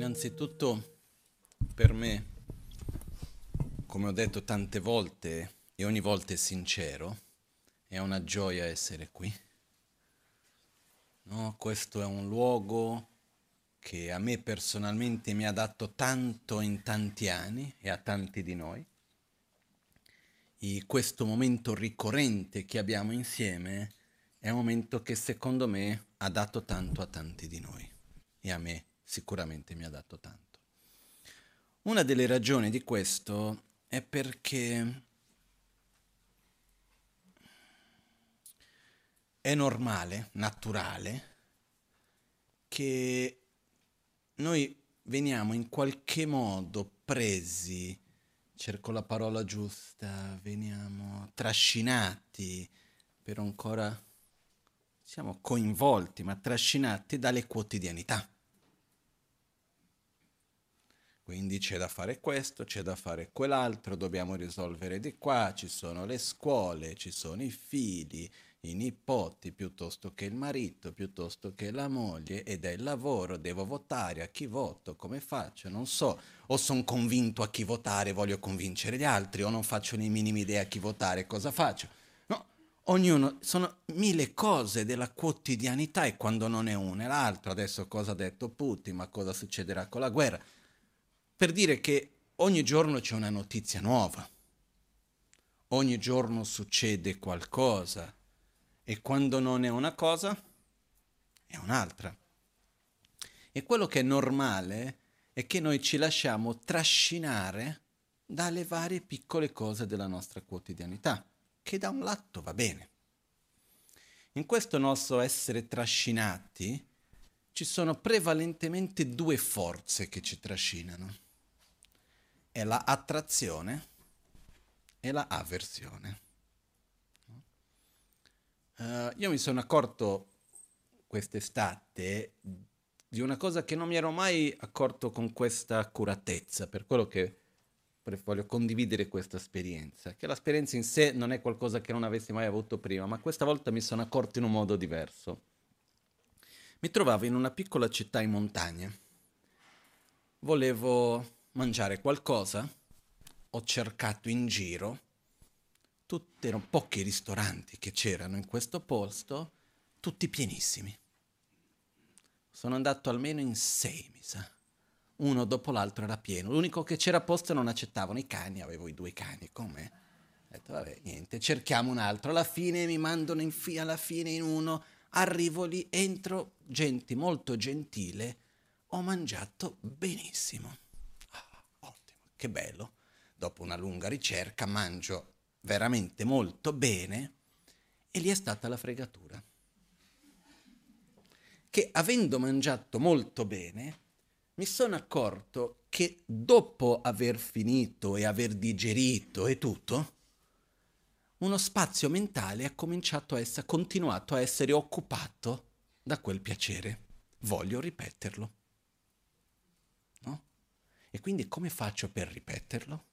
Innanzitutto, per me, come ho detto tante volte e ogni volta è sincero, è una gioia essere qui. No, questo è un luogo che a me personalmente mi ha dato tanto in tanti anni e a tanti di noi. E questo momento ricorrente che abbiamo insieme è un momento che secondo me ha dato tanto a tanti di noi e a me sicuramente mi ha dato tanto. Una delle ragioni di questo è perché è normale, naturale, che noi veniamo in qualche modo presi, cerco la parola giusta, veniamo trascinati per ancora, siamo coinvolti, ma trascinati dalle quotidianità. Quindi c'è da fare questo, c'è da fare quell'altro, dobbiamo risolvere di qua, ci sono le scuole, ci sono i figli, i nipoti piuttosto che il marito, piuttosto che la moglie ed è il lavoro, devo votare, a chi voto, come faccio, non so, o sono convinto a chi votare, voglio convincere gli altri, o non faccio né minima idea a chi votare, cosa faccio. No, ognuno, sono mille cose della quotidianità e quando non è una è l'altra, adesso cosa ha detto Putin, ma cosa succederà con la guerra, per dire che ogni giorno c'è una notizia nuova, ogni giorno succede qualcosa e quando non è una cosa, è un'altra. E quello che è normale è che noi ci lasciamo trascinare dalle varie piccole cose della nostra quotidianità, che da un lato va bene. In questo nostro essere trascinati ci sono prevalentemente due forze che ci trascinano. È la attrazione e la avversione. Uh, io mi sono accorto quest'estate di una cosa che non mi ero mai accorto con questa accuratezza, per quello che voglio condividere questa esperienza, che l'esperienza in sé non è qualcosa che non avessi mai avuto prima, ma questa volta mi sono accorto in un modo diverso. Mi trovavo in una piccola città in montagna, volevo mangiare qualcosa, ho cercato in giro tutti, erano pochi ristoranti che c'erano in questo posto, tutti pienissimi. Sono andato almeno in sei, mi sa. Uno dopo l'altro era pieno. L'unico che c'era posto non accettavano i cani, avevo i due cani con me. Ho detto, vabbè, niente, cerchiamo un altro. Alla fine mi mandano in fi- alla fine in uno, arrivo lì, entro, gente molto gentile, ho mangiato benissimo. Che bello. Dopo una lunga ricerca mangio veramente molto bene e lì è stata la fregatura. Che avendo mangiato molto bene, mi sono accorto che dopo aver finito e aver digerito e tutto, uno spazio mentale ha cominciato a essere, continuato a essere occupato da quel piacere. Voglio ripeterlo. E quindi come faccio per ripeterlo?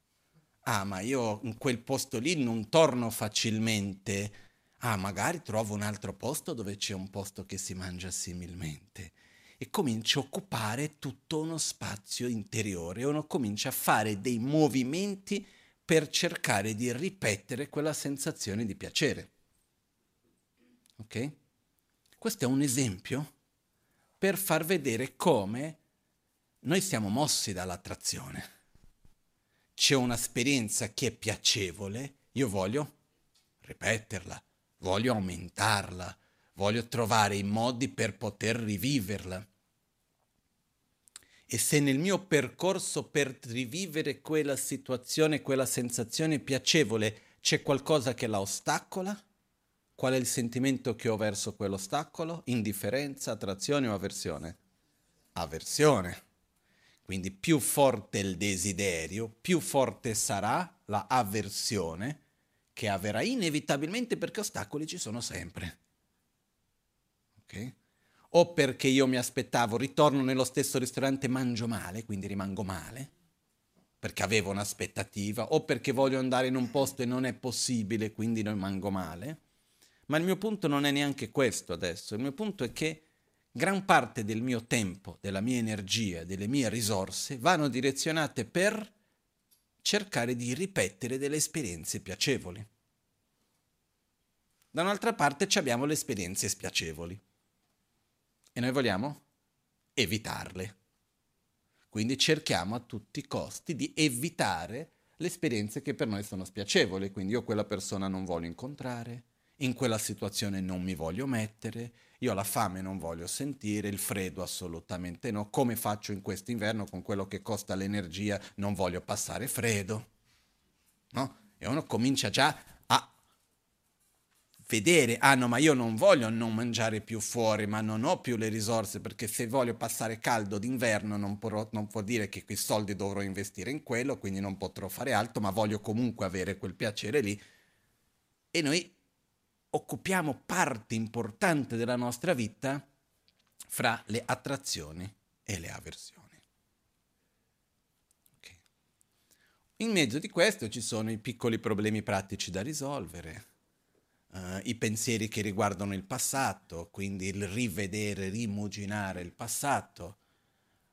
ah ma io in quel posto lì non torno facilmente, ah magari trovo un altro posto dove c'è un posto che si mangia similmente. E comincio a occupare tutto uno spazio interiore, uno comincia a fare dei movimenti per cercare di ripetere quella sensazione di piacere. Ok? Questo è un esempio per far vedere come noi siamo mossi dall'attrazione c'è un'esperienza che è piacevole, io voglio ripeterla, voglio aumentarla, voglio trovare i modi per poter riviverla. E se nel mio percorso per rivivere quella situazione, quella sensazione piacevole, c'è qualcosa che la ostacola, qual è il sentimento che ho verso quell'ostacolo? Indifferenza, attrazione o avversione? Avversione. Quindi più forte il desiderio, più forte sarà la avversione che avverrà inevitabilmente perché ostacoli ci sono sempre. Ok? O perché io mi aspettavo, ritorno nello stesso ristorante, mangio male, quindi rimango male, perché avevo un'aspettativa, o perché voglio andare in un posto e non è possibile, quindi rimango male. Ma il mio punto non è neanche questo adesso, il mio punto è che gran parte del mio tempo, della mia energia, delle mie risorse vanno direzionate per cercare di ripetere delle esperienze piacevoli. Da un'altra parte abbiamo le esperienze spiacevoli e noi vogliamo evitarle. Quindi cerchiamo a tutti i costi di evitare le esperienze che per noi sono spiacevoli, quindi io quella persona non voglio incontrare, in quella situazione non mi voglio mettere, io la fame non voglio sentire, il freddo assolutamente no, come faccio in quest'inverno con quello che costa l'energia, non voglio passare freddo. No? E uno comincia già a vedere, ah no, ma io non voglio non mangiare più fuori, ma non ho più le risorse perché se voglio passare caldo d'inverno non, porrò, non può dire che quei soldi dovrò investire in quello, quindi non potrò fare altro, ma voglio comunque avere quel piacere lì. E noi occupiamo parte importante della nostra vita fra le attrazioni e le avversioni. Okay. In mezzo di questo ci sono i piccoli problemi pratici da risolvere, uh, i pensieri che riguardano il passato, quindi il rivedere, rimuginare il passato,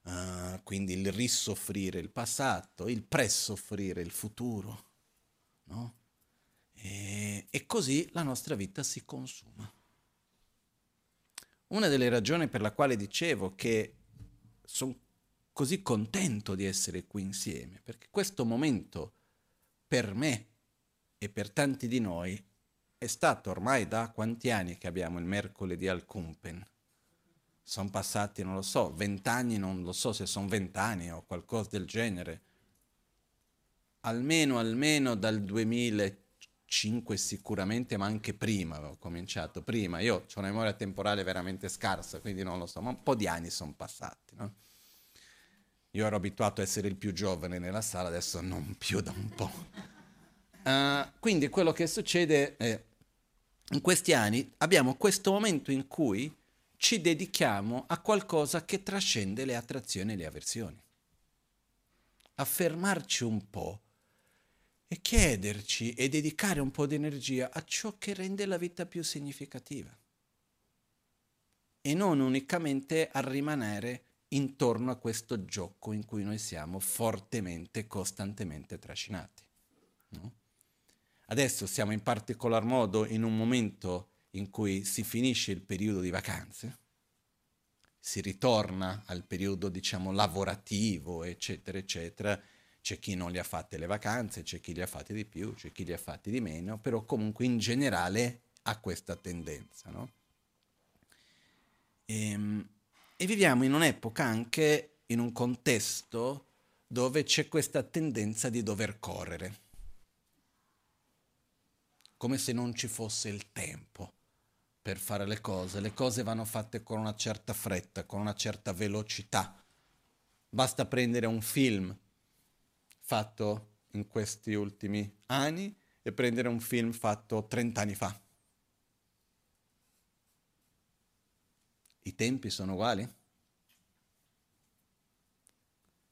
uh, quindi il risoffrire il passato, il presoffrire il futuro. No? E, e così la nostra vita si consuma. Una delle ragioni per la quale dicevo che sono così contento di essere qui insieme, perché questo momento per me e per tanti di noi è stato ormai da quanti anni che abbiamo il mercoledì al Kumpen? Sono passati, non lo so, vent'anni, non lo so se sono vent'anni o qualcosa del genere. Almeno, almeno dal 2000 5 sicuramente, ma anche prima avevo cominciato. Prima, io ho una memoria temporale veramente scarsa, quindi non lo so, ma un po' di anni sono passati. No? Io ero abituato a essere il più giovane nella sala, adesso non più da un po'. Uh, quindi quello che succede è, in questi anni abbiamo questo momento in cui ci dedichiamo a qualcosa che trascende le attrazioni e le avversioni. A fermarci un po' e chiederci e dedicare un po' di energia a ciò che rende la vita più significativa e non unicamente a rimanere intorno a questo gioco in cui noi siamo fortemente, costantemente trascinati. No? Adesso siamo in particolar modo in un momento in cui si finisce il periodo di vacanze, si ritorna al periodo, diciamo, lavorativo, eccetera, eccetera, c'è chi non le ha fatte le vacanze, c'è chi le ha fatte di più, c'è chi le ha fatte di meno, però comunque in generale ha questa tendenza. No? E, ehm, e viviamo in un'epoca anche in un contesto dove c'è questa tendenza di dover correre, come se non ci fosse il tempo per fare le cose. Le cose vanno fatte con una certa fretta, con una certa velocità. Basta prendere un film fatto in questi ultimi anni e prendere un film fatto 30 anni fa. I tempi sono uguali?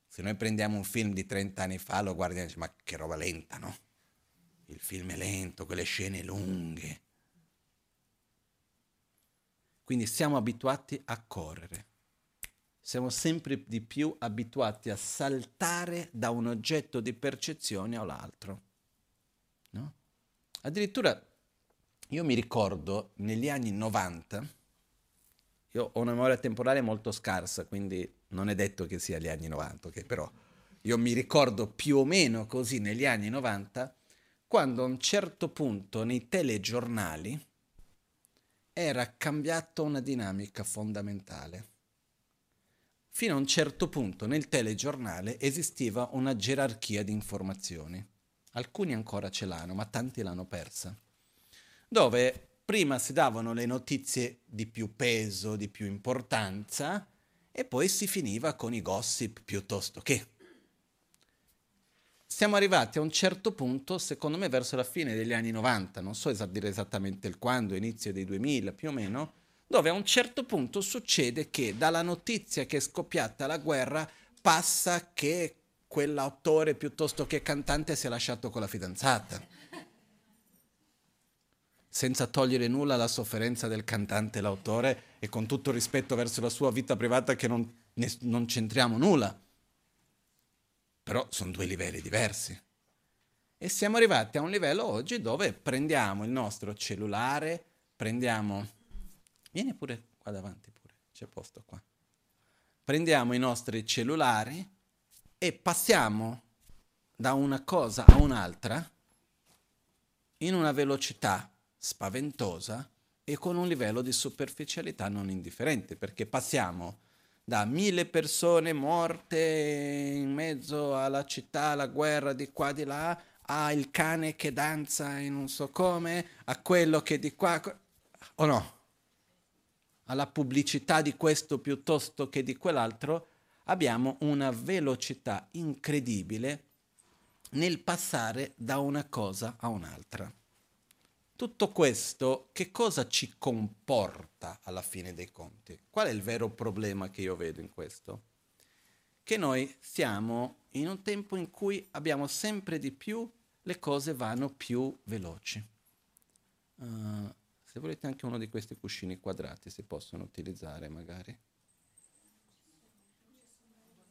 Se noi prendiamo un film di 30 anni fa lo guardiamo e diciamo ma che roba lenta, no? Il film è lento, quelle scene lunghe. Quindi siamo abituati a correre siamo sempre di più abituati a saltare da un oggetto di percezione all'altro. No? Addirittura io mi ricordo negli anni 90, io ho una memoria temporale molto scarsa, quindi non è detto che sia gli anni 90, okay? però io mi ricordo più o meno così negli anni 90, quando a un certo punto nei telegiornali era cambiata una dinamica fondamentale Fino a un certo punto nel telegiornale esisteva una gerarchia di informazioni. Alcuni ancora ce l'hanno, ma tanti l'hanno persa. Dove prima si davano le notizie di più peso, di più importanza, e poi si finiva con i gossip piuttosto che. Siamo arrivati a un certo punto, secondo me verso la fine degli anni 90, non so dire esattamente il quando, inizio dei 2000 più o meno, dove a un certo punto succede che dalla notizia che è scoppiata la guerra passa che quell'autore piuttosto che cantante si è lasciato con la fidanzata. senza togliere nulla alla sofferenza del cantante e l'autore e con tutto il rispetto verso la sua vita privata che non, ne, non c'entriamo nulla. Però sono due livelli diversi. E siamo arrivati a un livello oggi dove prendiamo il nostro cellulare, prendiamo... Vieni pure qua davanti pure, c'è posto qua. Prendiamo i nostri cellulari e passiamo da una cosa a un'altra in una velocità spaventosa e con un livello di superficialità non indifferente, perché passiamo da mille persone morte in mezzo alla città, alla guerra di qua di là, a il cane che danza e non so come, a quello che di qua... o no? Alla pubblicità di questo piuttosto che di quell'altro, abbiamo una velocità incredibile nel passare da una cosa a un'altra. Tutto questo che cosa ci comporta alla fine dei conti? Qual è il vero problema che io vedo in questo? Che noi siamo in un tempo in cui abbiamo sempre di più le cose vanno più veloci. Uh, se volete anche uno di questi cuscini quadrati si possono utilizzare magari.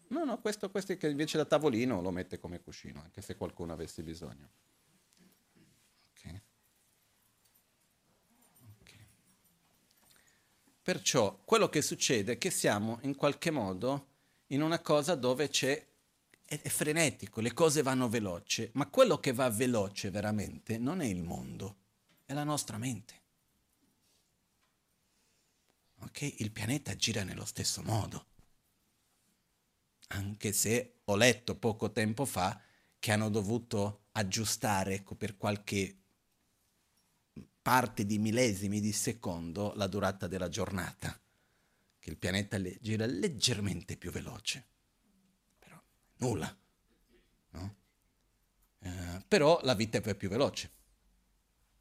No, no, questo, questo che invece da tavolino lo mette come cuscino, anche se qualcuno avesse bisogno. Okay. Okay. Perciò quello che succede è che siamo in qualche modo in una cosa dove c'è è, frenetico, le cose vanno veloci, ma quello che va veloce veramente non è il mondo, è la nostra mente. Ok? Il pianeta gira nello stesso modo anche se ho letto poco tempo fa che hanno dovuto aggiustare ecco, per qualche parte di millesimi di secondo la durata della giornata, che il pianeta le- gira leggermente più veloce. Però nulla. No? Eh, però la vita è più veloce.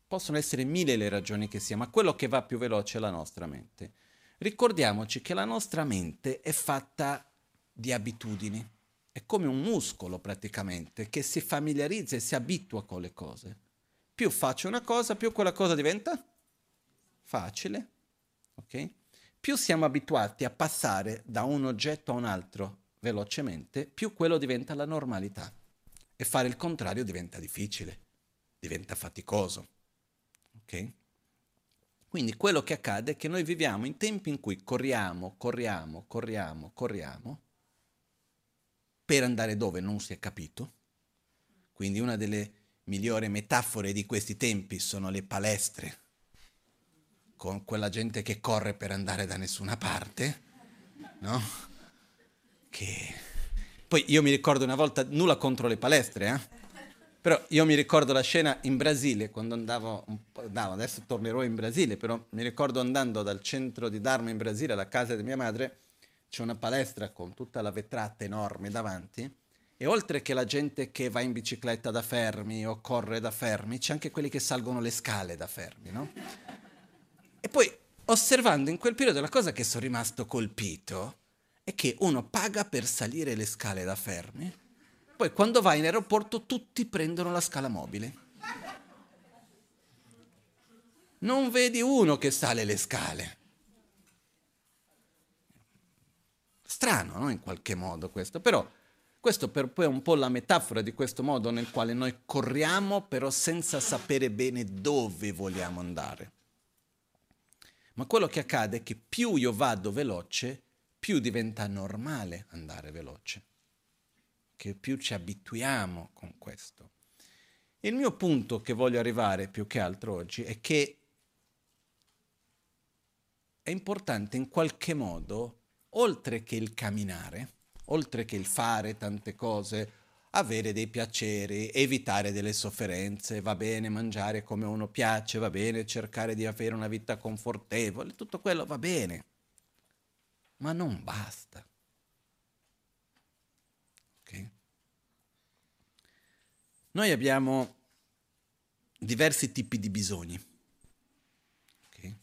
Possono essere mille le ragioni che sia, ma quello che va più veloce è la nostra mente. Ricordiamoci che la nostra mente è fatta di abitudini. È come un muscolo praticamente che si familiarizza e si abitua con le cose. Più faccio una cosa, più quella cosa diventa facile. Ok? Più siamo abituati a passare da un oggetto a un altro velocemente, più quello diventa la normalità. E fare il contrario diventa difficile, diventa faticoso. Ok? Quindi quello che accade è che noi viviamo in tempi in cui corriamo, corriamo, corriamo, corriamo, per andare dove non si è capito. Quindi una delle migliori metafore di questi tempi sono le palestre, con quella gente che corre per andare da nessuna parte, no? Che... Poi io mi ricordo una volta, nulla contro le palestre, eh? Però io mi ricordo la scena in Brasile, quando andavo, no, adesso tornerò in Brasile, però mi ricordo andando dal centro di Dharma in Brasile alla casa di mia madre, c'è una palestra con tutta la vetrata enorme davanti e oltre che la gente che va in bicicletta da fermi o corre da fermi, c'è anche quelli che salgono le scale da fermi, no? E poi osservando in quel periodo la cosa che sono rimasto colpito è che uno paga per salire le scale da fermi, poi quando va in aeroporto tutti prendono la scala mobile. Non vedi uno che sale le scale. Strano, no? In qualche modo questo, però questo per poi è un po' la metafora di questo modo nel quale noi corriamo però senza sapere bene dove vogliamo andare. Ma quello che accade è che più io vado veloce, più diventa normale andare veloce, che più ci abituiamo con questo. Il mio punto che voglio arrivare più che altro oggi è che è importante in qualche modo oltre che il camminare, oltre che il fare tante cose, avere dei piaceri, evitare delle sofferenze, va bene mangiare come uno piace, va bene cercare di avere una vita confortevole, tutto quello va bene, ma non basta. Okay? Noi abbiamo diversi tipi di bisogni. Okay?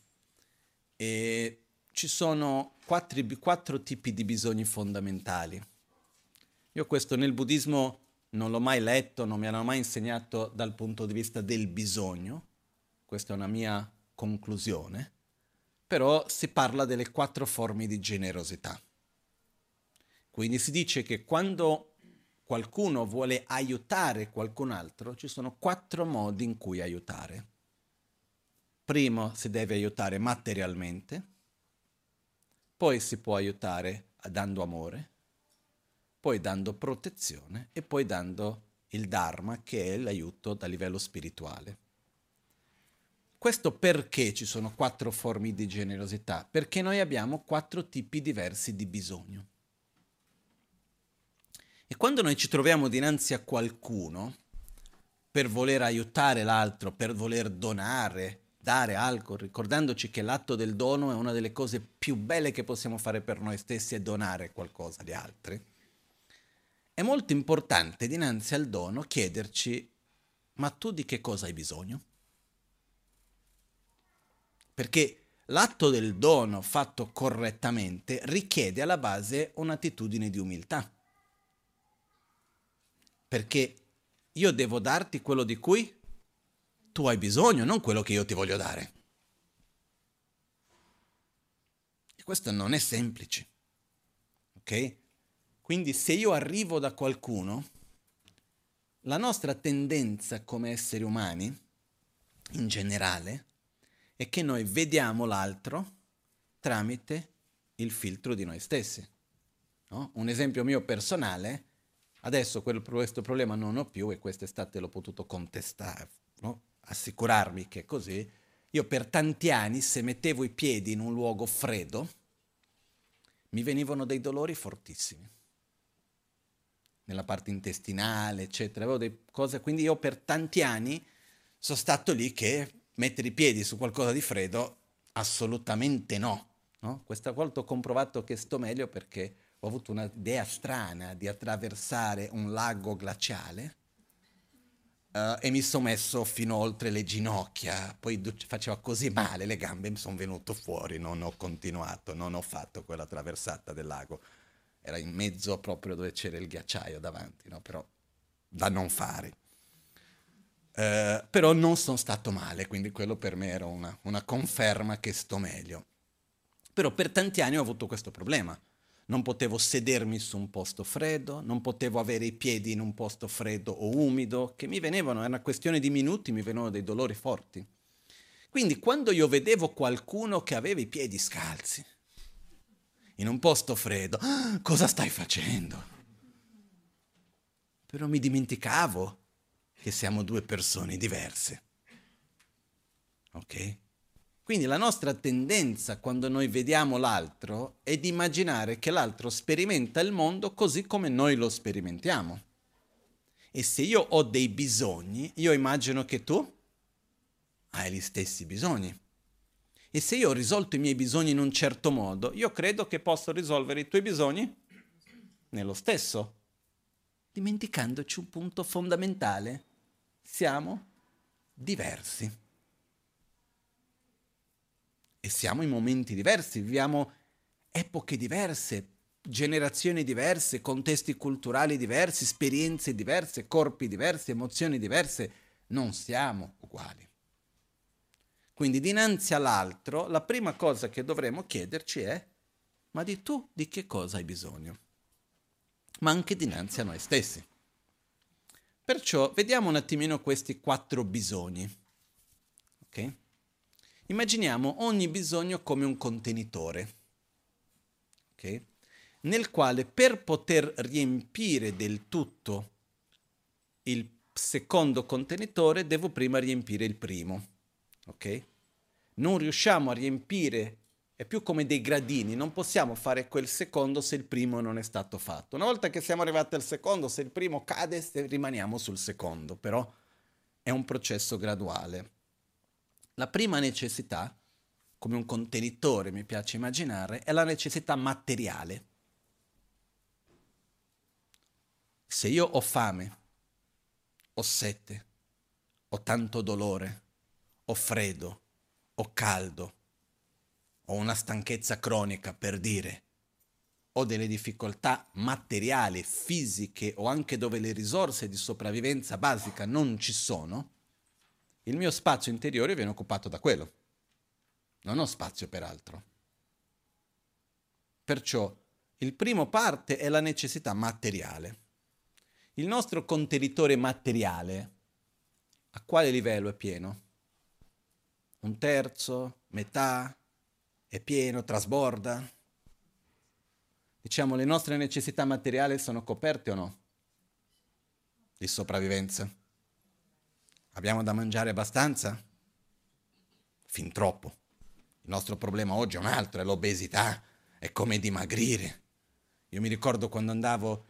E ci sono quattro, quattro tipi di bisogni fondamentali. Io questo nel buddismo non l'ho mai letto, non mi hanno mai insegnato dal punto di vista del bisogno, questa è una mia conclusione, però si parla delle quattro forme di generosità. Quindi si dice che quando qualcuno vuole aiutare qualcun altro, ci sono quattro modi in cui aiutare. Primo si deve aiutare materialmente, poi si può aiutare dando amore, poi dando protezione e poi dando il Dharma, che è l'aiuto da livello spirituale. Questo perché ci sono quattro forme di generosità? Perché noi abbiamo quattro tipi diversi di bisogno. E quando noi ci troviamo dinanzi a qualcuno per voler aiutare l'altro, per voler donare, dare algo, ricordandoci che l'atto del dono è una delle cose più belle che possiamo fare per noi stessi, è donare qualcosa agli altri, è molto importante dinanzi al dono chiederci, ma tu di che cosa hai bisogno? Perché l'atto del dono fatto correttamente richiede alla base un'attitudine di umiltà. Perché io devo darti quello di cui tu hai bisogno, non quello che io ti voglio dare. E questo non è semplice. Ok? Quindi se io arrivo da qualcuno, la nostra tendenza come esseri umani, in generale, è che noi vediamo l'altro tramite il filtro di noi stessi. No? Un esempio mio personale, adesso quel, questo problema non ho più e quest'estate l'ho potuto contestare, no? assicurarmi che è così. Io per tanti anni, se mettevo i piedi in un luogo freddo, mi venivano dei dolori fortissimi nella parte intestinale, eccetera. Avevo delle cose, quindi io per tanti anni sono stato lì che mettere i piedi su qualcosa di freddo, assolutamente no. no? Questa volta ho comprovato che sto meglio perché ho avuto un'idea strana di attraversare un lago glaciale uh, e mi sono messo fino oltre le ginocchia, poi faceva così male le gambe, mi sono venuto fuori, non ho continuato, non ho fatto quella traversata del lago era in mezzo proprio dove c'era il ghiacciaio davanti, no? però da non fare. Uh, però non sono stato male, quindi quello per me era una, una, conferma che sto meglio. Però per tanti anni ho avuto questo problema. Non potevo sedermi su un posto freddo, non potevo avere i piedi in un posto freddo o umido, che mi venivano, era una questione di minuti, mi venivano dei dolori forti. Quindi quando io vedevo qualcuno che aveva i piedi scalzi, in un posto freddo. Ah, cosa stai facendo? Però mi dimenticavo che siamo due persone diverse. Ok? Quindi la nostra tendenza quando noi vediamo l'altro è di immaginare che l'altro sperimenta il mondo così come noi lo sperimentiamo. E se io ho dei bisogni, io immagino che tu hai gli stessi bisogni. E se io ho risolto i miei bisogni in un certo modo, io credo che posso risolvere i tuoi bisogni nello stesso, dimenticandoci un punto fondamentale. Siamo diversi. E siamo in momenti diversi, viviamo epoche diverse, generazioni diverse, contesti culturali diversi, esperienze diverse, corpi diversi, emozioni diverse. Non siamo uguali. Quindi dinanzi all'altro, la prima cosa che dovremmo chiederci è, ma di tu di che cosa hai bisogno? Ma anche dinanzi a noi stessi. Perciò vediamo un attimino questi quattro bisogni. Ok? Immaginiamo ogni bisogno come un contenitore, okay? nel quale per poter riempire del tutto il secondo contenitore devo prima riempire il primo ok? Non riusciamo a riempire, è più come dei gradini, non possiamo fare quel secondo se il primo non è stato fatto. Una volta che siamo arrivati al secondo, se il primo cade, rimaniamo sul secondo, però è un processo graduale. La prima necessità, come un contenitore mi piace immaginare, è la necessità materiale. Se io ho fame, ho sete, ho tanto dolore, ho freddo, ho caldo, ho una stanchezza cronica per dire, ho delle difficoltà materiali, fisiche o anche dove le risorse di sopravvivenza basica non ci sono, il mio spazio interiore viene occupato da quello. Non ho spazio per altro. Perciò il primo parte è la necessità materiale. Il nostro contenitore materiale a quale livello è pieno? Un terzo? Metà? È pieno? Trasborda? Diciamo, le nostre necessità materiali sono coperte o no? Di sopravvivenza. Abbiamo da mangiare abbastanza? Fin troppo. Il nostro problema oggi è un altro, è l'obesità, è come dimagrire. Io mi ricordo quando andavo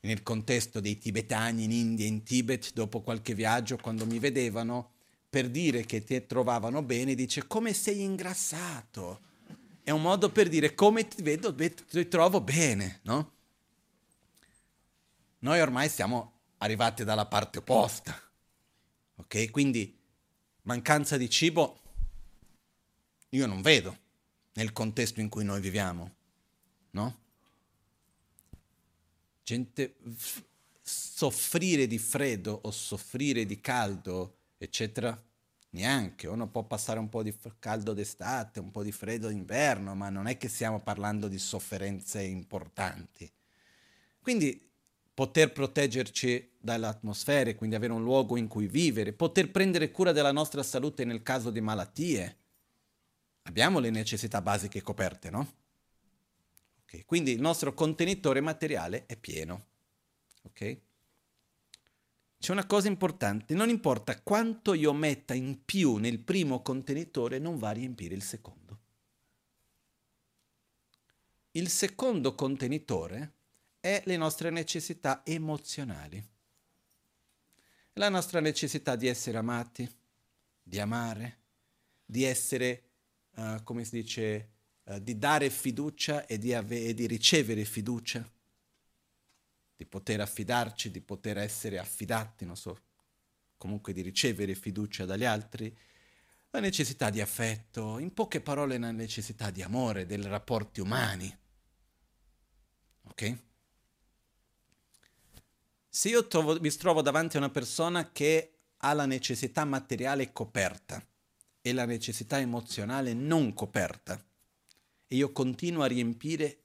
nel contesto dei tibetani in India, in Tibet, dopo qualche viaggio, quando mi vedevano, per dire che ti trovavano bene, dice come sei ingrassato è un modo per dire come ti vedo, ti trovo bene, no? Noi ormai siamo arrivati dalla parte opposta, ok? Quindi mancanza di cibo io non vedo nel contesto in cui noi viviamo, no? Gente soffrire di freddo o soffrire di caldo, eccetera, Neanche, uno può passare un po' di caldo d'estate, un po' di freddo d'inverno, ma non è che stiamo parlando di sofferenze importanti. Quindi poter proteggerci dall'atmosfera, quindi avere un luogo in cui vivere, poter prendere cura della nostra salute nel caso di malattie. Abbiamo le necessità basiche coperte, no? Okay. Quindi il nostro contenitore materiale è pieno. Ok? C'è una cosa importante, non importa quanto io metta in più nel primo contenitore, non va a riempire il secondo. Il secondo contenitore è le nostre necessità emozionali. La nostra necessità di essere amati, di amare, di essere, uh, come si dice, uh, di dare fiducia e di, ave- e di ricevere fiducia di poter affidarci, di poter essere affidati, non so, comunque di ricevere fiducia dagli altri, la necessità di affetto, in poche parole la necessità di amore, dei rapporti umani. Ok? Se io trovo, mi trovo davanti a una persona che ha la necessità materiale coperta e la necessità emozionale non coperta, e io continuo a riempire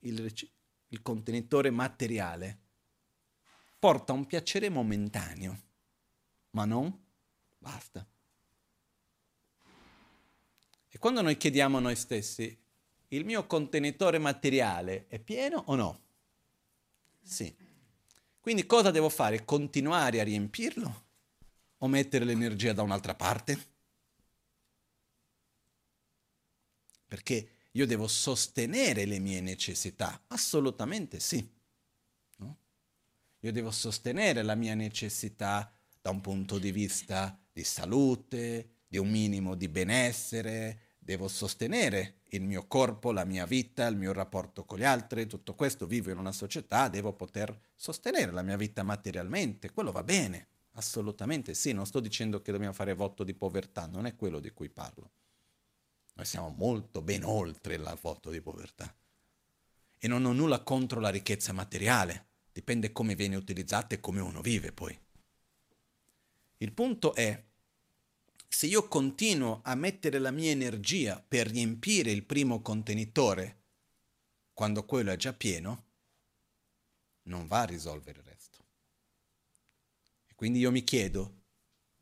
il, il contenitore materiale, porta un piacere momentaneo, ma non basta. E quando noi chiediamo a noi stessi, il mio contenitore materiale è pieno o no? Sì. Quindi cosa devo fare? Continuare a riempirlo o mettere l'energia da un'altra parte? Perché io devo sostenere le mie necessità? Assolutamente sì. No? Io devo sostenere la mia necessità da un punto di vista di salute, di un minimo di benessere, devo sostenere il mio corpo, la mia vita, il mio rapporto con gli altri, tutto questo vivo in una società, devo poter sostenere la mia vita materialmente, quello va bene, assolutamente sì, non sto dicendo che dobbiamo fare voto di povertà, non è quello di cui parlo. Noi siamo molto ben oltre il voto di povertà. E non ho nulla contro la ricchezza materiale, dipende come viene utilizzata e come uno vive poi. Il punto è, se io continuo a mettere la mia energia per riempire il primo contenitore, quando quello è già pieno, non va a risolvere il resto. E quindi io mi chiedo,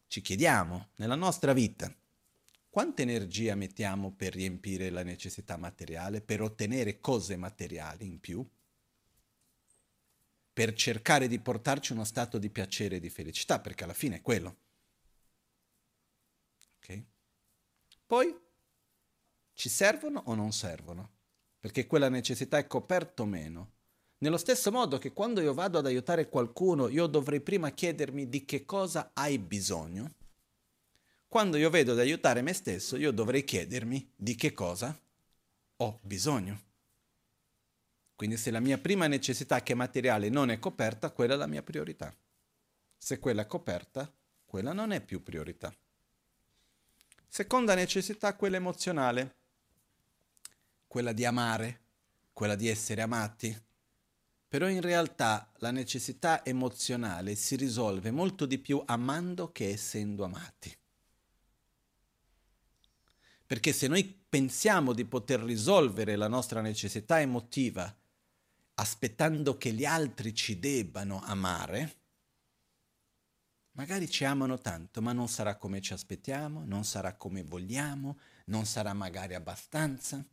ci chiediamo, nella nostra vita, quanta energia mettiamo per riempire la necessità materiale, per ottenere cose materiali in più, per cercare di portarci uno stato di piacere e di felicità, perché alla fine è quello. Ok? Poi ci servono o non servono? Perché quella necessità è coperta o meno? Nello stesso modo che quando io vado ad aiutare qualcuno, io dovrei prima chiedermi di che cosa hai bisogno quando io vedo di aiutare me stesso, io dovrei chiedermi di che cosa ho bisogno. Quindi se la mia prima necessità che è materiale non è coperta, quella è la mia priorità. Se quella è coperta, quella non è più priorità. Seconda necessità, quella emozionale, quella di amare, quella di essere amati. Però in realtà la necessità emozionale si risolve molto di più amando che essendo amati. Perché se noi pensiamo di poter risolvere la nostra necessità emotiva aspettando che gli altri ci debbano amare, magari ci amano tanto, ma non sarà come ci aspettiamo, non sarà come vogliamo, non sarà magari abbastanza.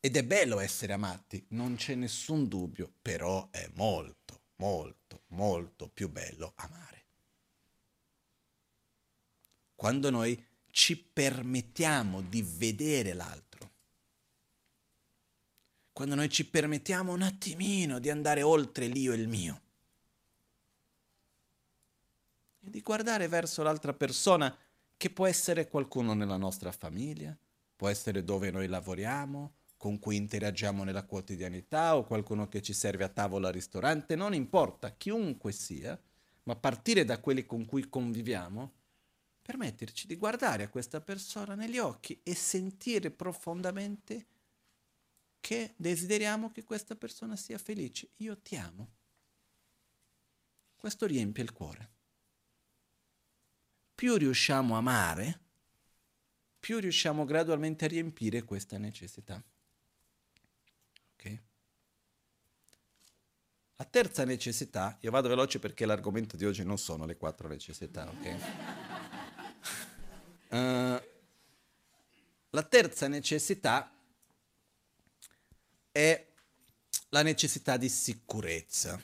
Ed è bello essere amati, non c'è nessun dubbio, però è molto, molto, molto più bello amare. Quando noi ci permettiamo di vedere l'altro, quando noi ci permettiamo un attimino di andare oltre l'io e il mio, e di guardare verso l'altra persona che può essere qualcuno nella nostra famiglia, può essere dove noi lavoriamo, con cui interagiamo nella quotidianità o qualcuno che ci serve a tavola al ristorante, non importa, chiunque sia, ma partire da quelli con cui conviviamo, permetterci di guardare a questa persona negli occhi e sentire profondamente che desideriamo che questa persona sia felice. Io ti amo. Questo riempie il cuore. Più riusciamo a amare, più riusciamo gradualmente a riempire questa necessità. La terza necessità, io vado veloce perché l'argomento di oggi non sono le quattro necessità, ok? Uh, la terza necessità è la necessità di sicurezza,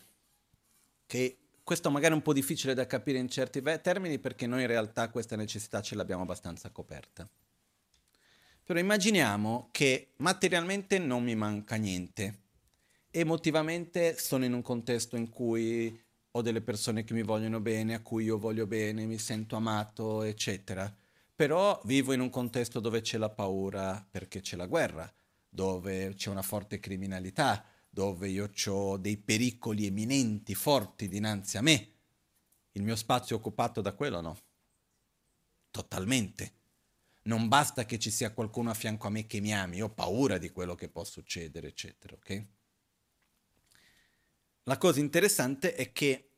che questo magari è un po' difficile da capire in certi termini perché noi in realtà questa necessità ce l'abbiamo abbastanza coperta. Però immaginiamo che materialmente non mi manca niente, emotivamente sono in un contesto in cui ho delle persone che mi vogliono bene, a cui io voglio bene, mi sento amato, eccetera. Però vivo in un contesto dove c'è la paura perché c'è la guerra, dove c'è una forte criminalità, dove io ho dei pericoli eminenti, forti dinanzi a me. Il mio spazio è occupato da quello no? Totalmente. Non basta che ci sia qualcuno a fianco a me che mi ami, ho paura di quello che può succedere, eccetera, ok? La cosa interessante è che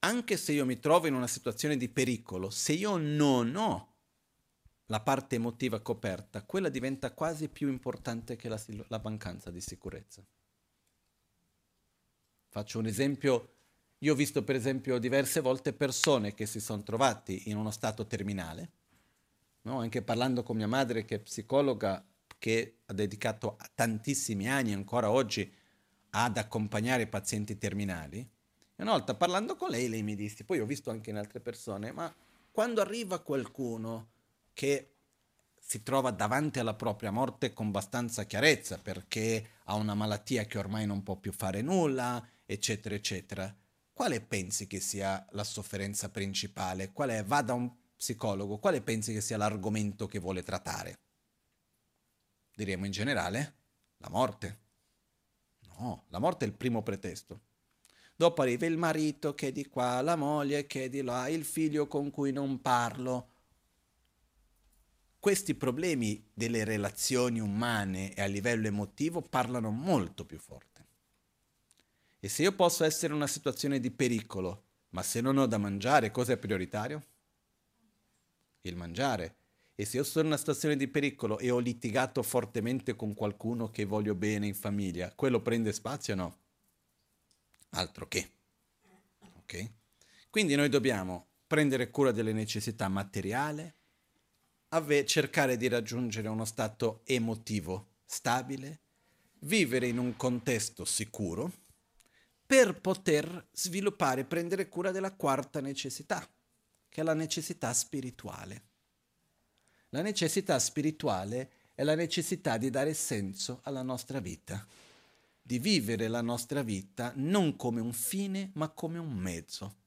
anche se io mi trovo in una situazione di pericolo, se io non ho la parte emotiva coperta, quella diventa quasi più importante che la, la mancanza di sicurezza. Faccio un esempio, io ho visto per esempio diverse volte persone che si sono trovati in uno stato terminale, no? anche parlando con mia madre che è psicologa, che ha dedicato tantissimi anni ancora oggi ad accompagnare pazienti terminali. Una volta parlando con lei, lei mi disse, poi ho visto anche in altre persone, ma quando arriva qualcuno che si trova davanti alla propria morte con abbastanza chiarezza perché ha una malattia che ormai non può più fare nulla, eccetera, eccetera, quale pensi che sia la sofferenza principale? Quale, va da un psicologo, quale pensi che sia l'argomento che vuole trattare? Diremo in generale la morte. No, la morte è il primo pretesto. Dopo arriva il marito che è di qua, la moglie che è di là, il figlio con cui non parlo. Questi problemi delle relazioni umane e a livello emotivo parlano molto più forte. E se io posso essere in una situazione di pericolo, ma se non ho da mangiare, cosa è prioritario? Il mangiare. E se io sono in una situazione di pericolo e ho litigato fortemente con qualcuno che voglio bene in famiglia, quello prende spazio o no? Altro che. Ok? Quindi noi dobbiamo prendere cura delle necessità materiali, ave- cercare di raggiungere uno stato emotivo stabile, vivere in un contesto sicuro per poter sviluppare prendere cura della quarta necessità, che è la necessità spirituale. La necessità spirituale è la necessità di dare senso alla nostra vita, di vivere la nostra vita non come un fine, ma come un mezzo.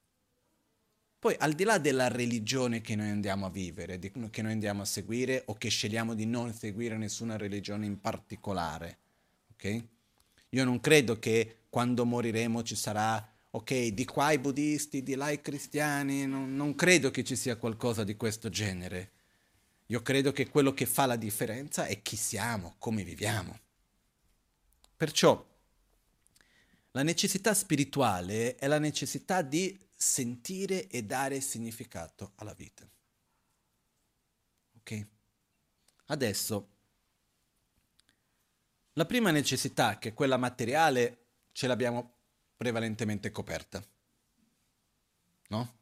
Poi, al di là della religione che noi andiamo a vivere, di, che noi andiamo a seguire o che scegliamo di non seguire nessuna religione in particolare, ok? Io non credo che quando moriremo ci sarà, ok, di qua i buddisti, di là i cristiani, non, non credo che ci sia qualcosa di questo genere. Io credo che quello che fa la differenza è chi siamo, come viviamo. Perciò la necessità spirituale è la necessità di sentire e dare significato alla vita. Ok? Adesso, la prima necessità, che è quella materiale, ce l'abbiamo prevalentemente coperta. No?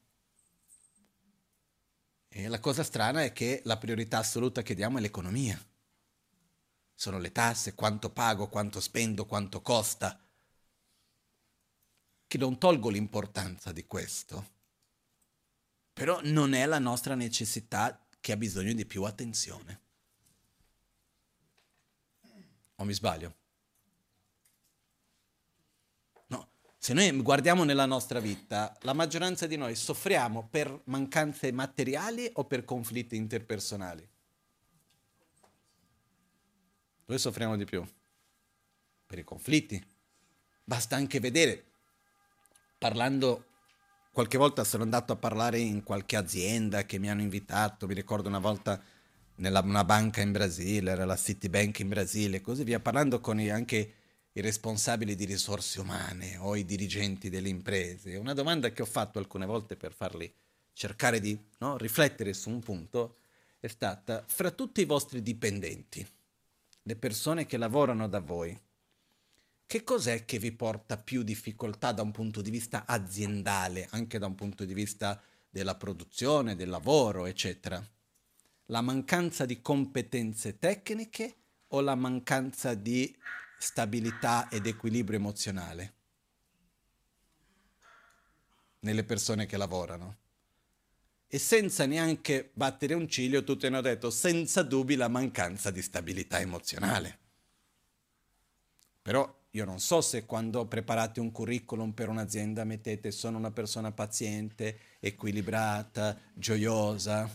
E la cosa strana è che la priorità assoluta che diamo è l'economia. Sono le tasse, quanto pago, quanto spendo, quanto costa. Che non tolgo l'importanza di questo. Però non è la nostra necessità che ha bisogno di più attenzione. O mi sbaglio? No, se noi guardiamo nella nostra vita, la maggioranza di noi soffriamo per mancanze materiali o per conflitti interpersonali? Dove soffriamo di più? Per i conflitti. Basta anche vedere, parlando, qualche volta sono andato a parlare in qualche azienda che mi hanno invitato, mi ricordo una volta nella una banca in Brasile, era la Citibank in Brasile, così via, parlando con i, anche i responsabili di risorse umane o i dirigenti delle imprese. Una domanda che ho fatto alcune volte per farli cercare di no, riflettere su un punto è stata, fra tutti i vostri dipendenti, le persone che lavorano da voi, che cos'è che vi porta più difficoltà da un punto di vista aziendale, anche da un punto di vista della produzione, del lavoro, eccetera? La mancanza di competenze tecniche o la mancanza di stabilità ed equilibrio emozionale nelle persone che lavorano. E senza neanche battere un ciglio, tutti hanno detto senza dubbi la mancanza di stabilità emozionale. Però io non so se quando preparate un curriculum per un'azienda mettete sono una persona paziente, equilibrata, gioiosa,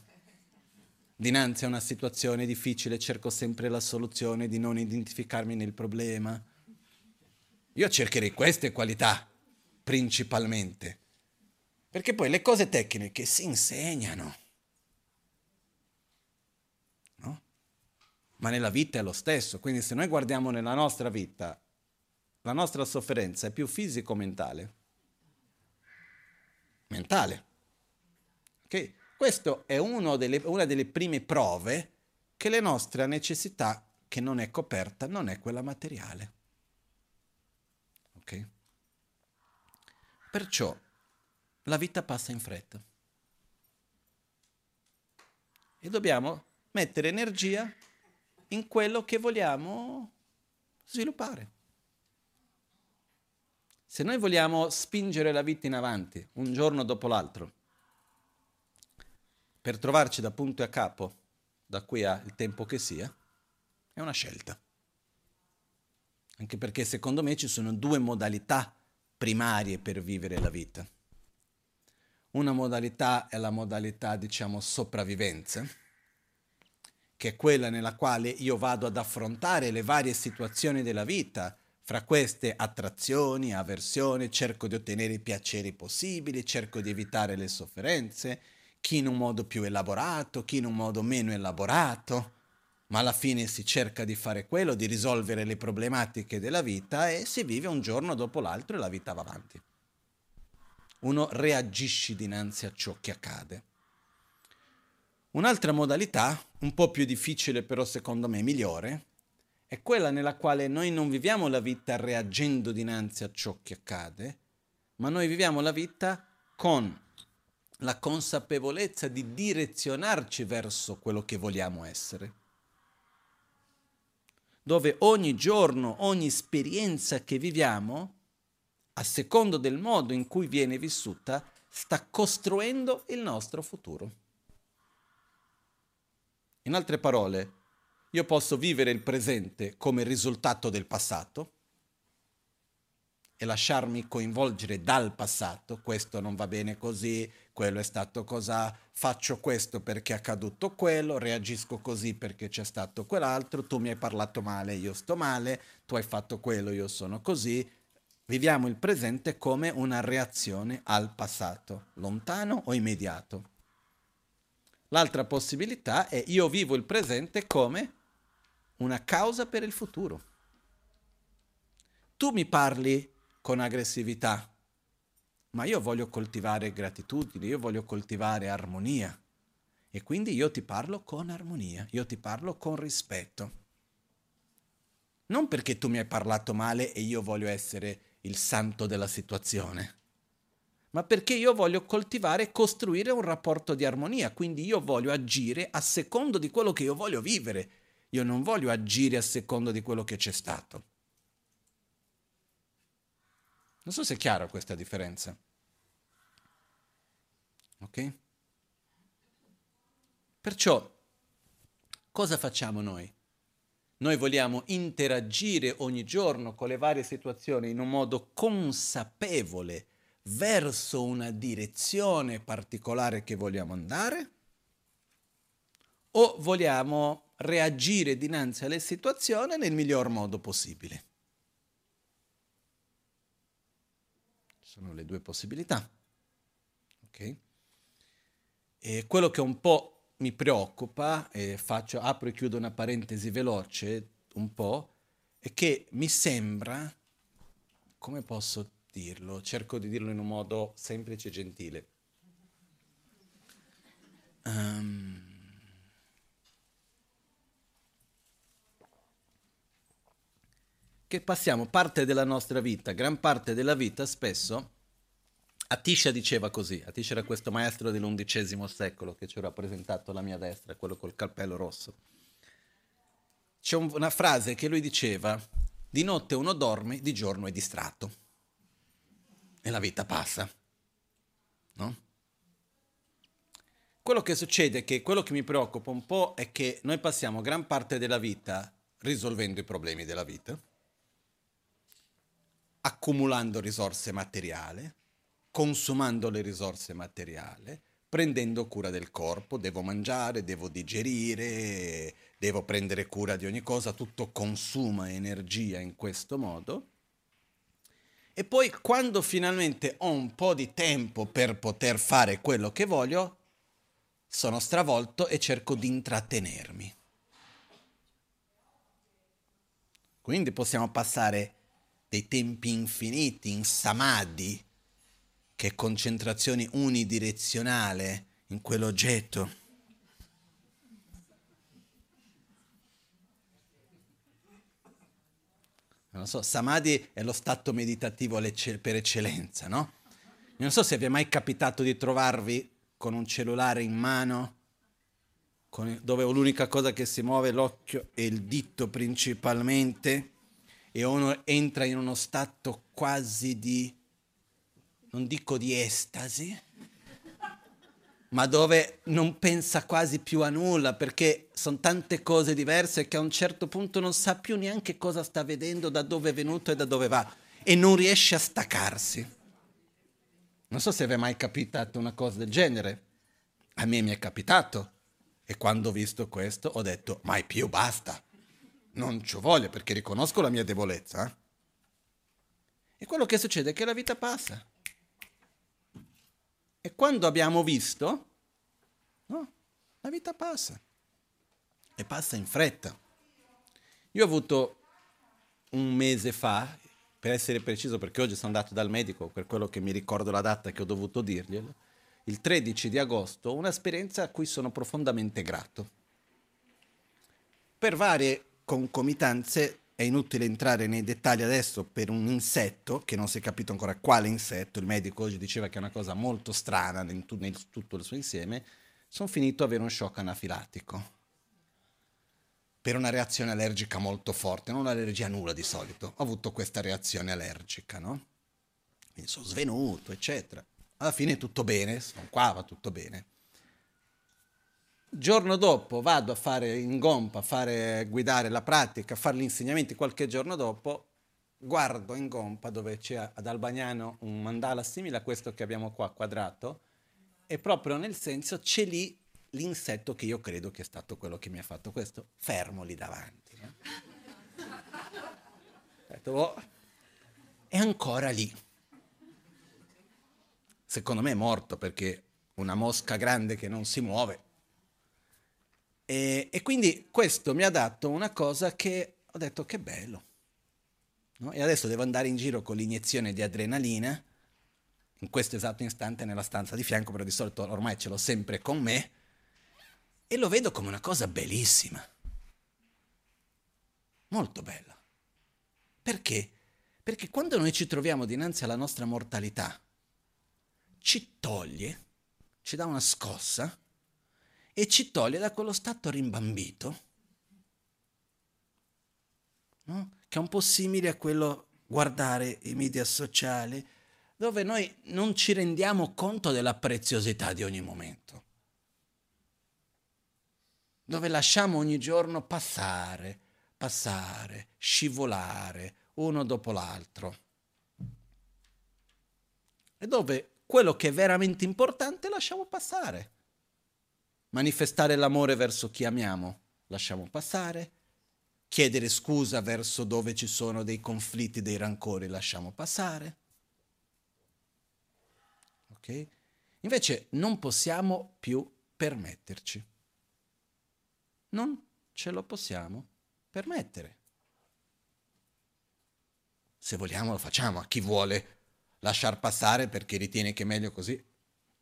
Dinanzi a una situazione difficile cerco sempre la soluzione di non identificarmi nel problema. Io cercherei queste qualità principalmente, perché poi le cose tecniche si insegnano. No? Ma nella vita è lo stesso, quindi se noi guardiamo nella nostra vita, la nostra sofferenza è più fisico-mentale. Mentale. Ok? Questa è delle, una delle prime prove che la nostra necessità che non è coperta non è quella materiale. Ok? Perciò la vita passa in fretta. E dobbiamo mettere energia in quello che vogliamo sviluppare. Se noi vogliamo spingere la vita in avanti, un giorno dopo l'altro, per trovarci da punto a capo, da qui al tempo che sia, è una scelta. Anche perché secondo me ci sono due modalità primarie per vivere la vita. Una modalità è la modalità, diciamo, sopravvivenza, che è quella nella quale io vado ad affrontare le varie situazioni della vita, fra queste attrazioni, avversioni, cerco di ottenere i piaceri possibili, cerco di evitare le sofferenze, chi in un modo più elaborato, chi in un modo meno elaborato, ma alla fine si cerca di fare quello, di risolvere le problematiche della vita e si vive un giorno dopo l'altro e la vita va avanti. Uno reagisce dinanzi a ciò che accade. Un'altra modalità, un po' più difficile però secondo me migliore, è quella nella quale noi non viviamo la vita reagendo dinanzi a ciò che accade, ma noi viviamo la vita con la consapevolezza di direzionarci verso quello che vogliamo essere. Dove ogni giorno, ogni esperienza che viviamo, a secondo del modo in cui viene vissuta, sta costruendo il nostro futuro. In altre parole, io posso vivere il presente come risultato del passato, e lasciarmi coinvolgere dal passato, questo non va bene così, quello è stato cos'ha, faccio questo perché è accaduto quello, reagisco così perché c'è stato quell'altro, tu mi hai parlato male, io sto male, tu hai fatto quello, io sono così. Viviamo il presente come una reazione al passato, lontano o immediato. L'altra possibilità è io vivo il presente come una causa per il futuro. Tu mi parli con aggressività, ma io voglio coltivare gratitudine, io voglio coltivare armonia. E quindi io ti parlo con armonia, io ti parlo con rispetto. Non perché tu mi hai parlato male e io voglio essere il santo della situazione, ma perché io voglio coltivare e costruire un rapporto di armonia, quindi io voglio agire a secondo di quello che io voglio vivere, io non voglio agire a secondo di quello che c'è stato. Non so se è chiara questa differenza. Ok? Perciò, cosa facciamo noi? Noi vogliamo interagire ogni giorno con le varie situazioni in un modo consapevole verso una direzione particolare che vogliamo andare? O vogliamo reagire dinanzi alle situazioni nel miglior modo possibile? Sono le due possibilità. Ok? E quello che un po' mi preoccupa, e faccio, apro e chiudo una parentesi veloce un po', è che mi sembra, come posso dirlo? Cerco di dirlo in un modo semplice e gentile. Um, che passiamo parte della nostra vita, gran parte della vita spesso, Atisha diceva così, Atisha era questo maestro dell'undicesimo secolo che ci ha rappresentato alla mia destra, quello col cappello rosso. C'è un, una frase che lui diceva, di notte uno dorme, di giorno è distratto. E la vita passa. No? Quello che succede, che quello che mi preoccupa un po' è che noi passiamo gran parte della vita risolvendo i problemi della vita, accumulando risorse materiali, consumando le risorse materiali, prendendo cura del corpo, devo mangiare, devo digerire, devo prendere cura di ogni cosa, tutto consuma energia in questo modo. E poi quando finalmente ho un po' di tempo per poter fare quello che voglio, sono stravolto e cerco di intrattenermi. Quindi possiamo passare dei tempi infiniti in samadhi, che è concentrazione unidirezionale in quell'oggetto. Non so, Samadhi è lo stato meditativo per eccellenza, no? Non so se vi è mai capitato di trovarvi con un cellulare in mano, dove l'unica cosa che si muove è l'occhio e il dito principalmente, e uno entra in uno stato quasi di non dico di estasi, ma dove non pensa quasi più a nulla perché sono tante cose diverse che a un certo punto non sa più neanche cosa sta vedendo, da dove è venuto e da dove va e non riesce a staccarsi. Non so se vi è mai capitato una cosa del genere. A me mi è capitato e quando ho visto questo ho detto mai più basta. Non ci voglio perché riconosco la mia debolezza. Eh? E quello che succede è che la vita passa. E quando abbiamo visto, no, la vita passa. E passa in fretta. Io ho avuto un mese fa, per essere preciso perché oggi sono andato dal medico, per quello che mi ricordo la data che ho dovuto dirglielo, il 13 di agosto, un'esperienza a cui sono profondamente grato. Per varie concomitanze è inutile entrare nei dettagli adesso per un insetto, che non si è capito ancora quale insetto, il medico oggi diceva che è una cosa molto strana nel, nel tutto il suo insieme, sono finito ad avere un shock anafilattico. Per una reazione allergica molto forte, non un'allergia a nulla di solito, ho avuto questa reazione allergica, no? Quindi sono svenuto, eccetera. Alla fine tutto bene, sono qua, va tutto bene. Giorno dopo vado a fare in gompa, a fare guidare la pratica, a fare gli insegnamenti qualche giorno dopo, guardo in gompa dove c'è ad Albagnano un mandala simile a questo che abbiamo qua quadrato e proprio nel senso c'è lì l'insetto che io credo che è stato quello che mi ha fatto questo, fermo lì davanti. No? Oh, è ancora lì. Secondo me è morto perché una mosca grande che non si muove e, e, quindi questo mi ha dato una cosa che ho detto che bello. No? E adesso devo andare in giro con l'iniezione di adrenalina, in questo esatto istante nella stanza di fianco, però di solito ormai ce l'ho sempre con me, E lo vedo come una cosa bellissima. Molto bella. Perché? Perché quando noi ci troviamo dinanzi alla nostra mortalità, ci toglie, ci dà una scossa e ci toglie da quello stato rimbambito, no? che è un po' simile a quello guardare i media sociali, dove noi non ci rendiamo conto della preziosità di ogni momento, dove lasciamo ogni giorno passare, passare, scivolare uno dopo l'altro, e dove quello che è veramente importante lasciamo passare. Manifestare l'amore verso chi amiamo, lasciamo passare. Chiedere scusa verso dove ci sono dei conflitti, dei rancori, lasciamo passare. Ok? Invece non possiamo più permetterci. Non ce lo possiamo permettere. Se vogliamo lo facciamo, a chi vuole lasciar passare perché ritiene che è meglio così.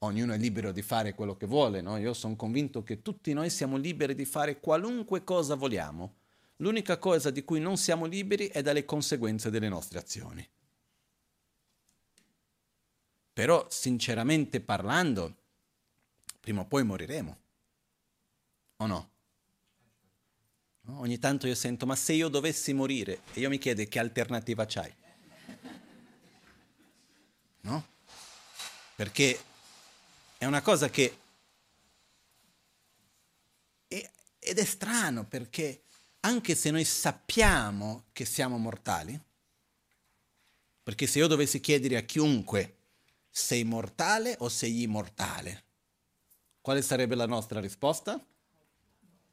Ognuno è libero di fare quello che vuole, no? Io sono convinto che tutti noi siamo liberi di fare qualunque cosa vogliamo. L'unica cosa di cui non siamo liberi è dalle conseguenze delle nostre azioni. Però, sinceramente parlando, prima o poi moriremo. O no? no? Ogni tanto io sento, ma se io dovessi morire, e io mi chiedo che alternativa c'hai? no? Perché è una cosa che... È, ed è strano perché anche se noi sappiamo che siamo mortali, perché se io dovessi chiedere a chiunque sei mortale o sei immortale, quale sarebbe la nostra risposta?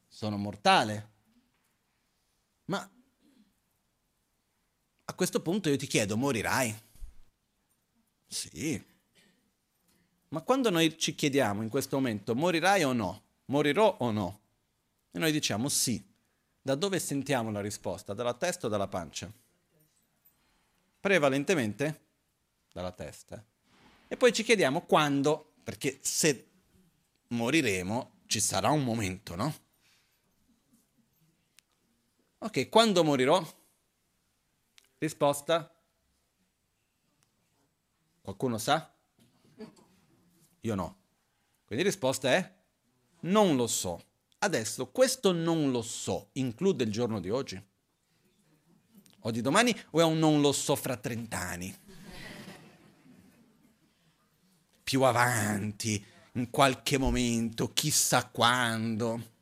Sono mortale. Ma a questo punto io ti chiedo, morirai? Sì. Ma quando noi ci chiediamo in questo momento, morirai o no? Morirò o no? E noi diciamo sì. Da dove sentiamo la risposta? Dalla testa o dalla pancia? Prevalentemente dalla testa. E poi ci chiediamo quando, perché se moriremo ci sarà un momento, no? Ok, quando morirò? Risposta? Qualcuno sa? Io no. Quindi la risposta è non lo so. Adesso questo non lo so include il giorno di oggi? O di domani o è un non lo so fra 30 anni? Più avanti, in qualche momento, chissà quando.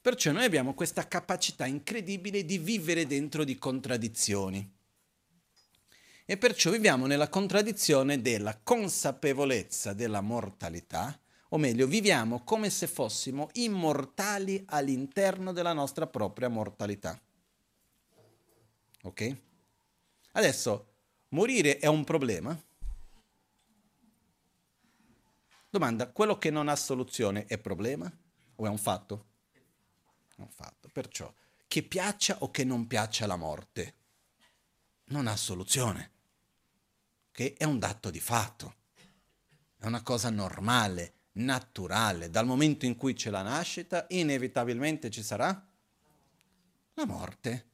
Perciò noi abbiamo questa capacità incredibile di vivere dentro di contraddizioni. E perciò viviamo nella contraddizione della consapevolezza della mortalità, o meglio, viviamo come se fossimo immortali all'interno della nostra propria mortalità. Ok? Adesso, morire è un problema? Domanda, quello che non ha soluzione è problema o è un fatto? È un fatto. Perciò, che piaccia o che non piaccia la morte, non ha soluzione che è un dato di fatto, è una cosa normale, naturale. Dal momento in cui c'è la nascita, inevitabilmente ci sarà la morte.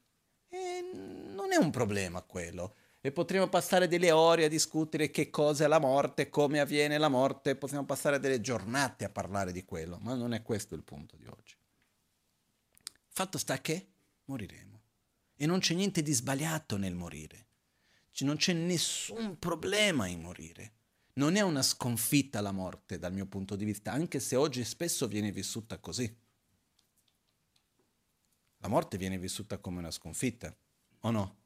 E non è un problema quello. E potremo passare delle ore a discutere che cosa è la morte, come avviene la morte, possiamo passare delle giornate a parlare di quello, ma non è questo il punto di oggi. Fatto sta che moriremo. E non c'è niente di sbagliato nel morire non c'è nessun problema in morire. Non è una sconfitta la morte dal mio punto di vista, anche se oggi spesso viene vissuta così. La morte viene vissuta come una sconfitta, o no?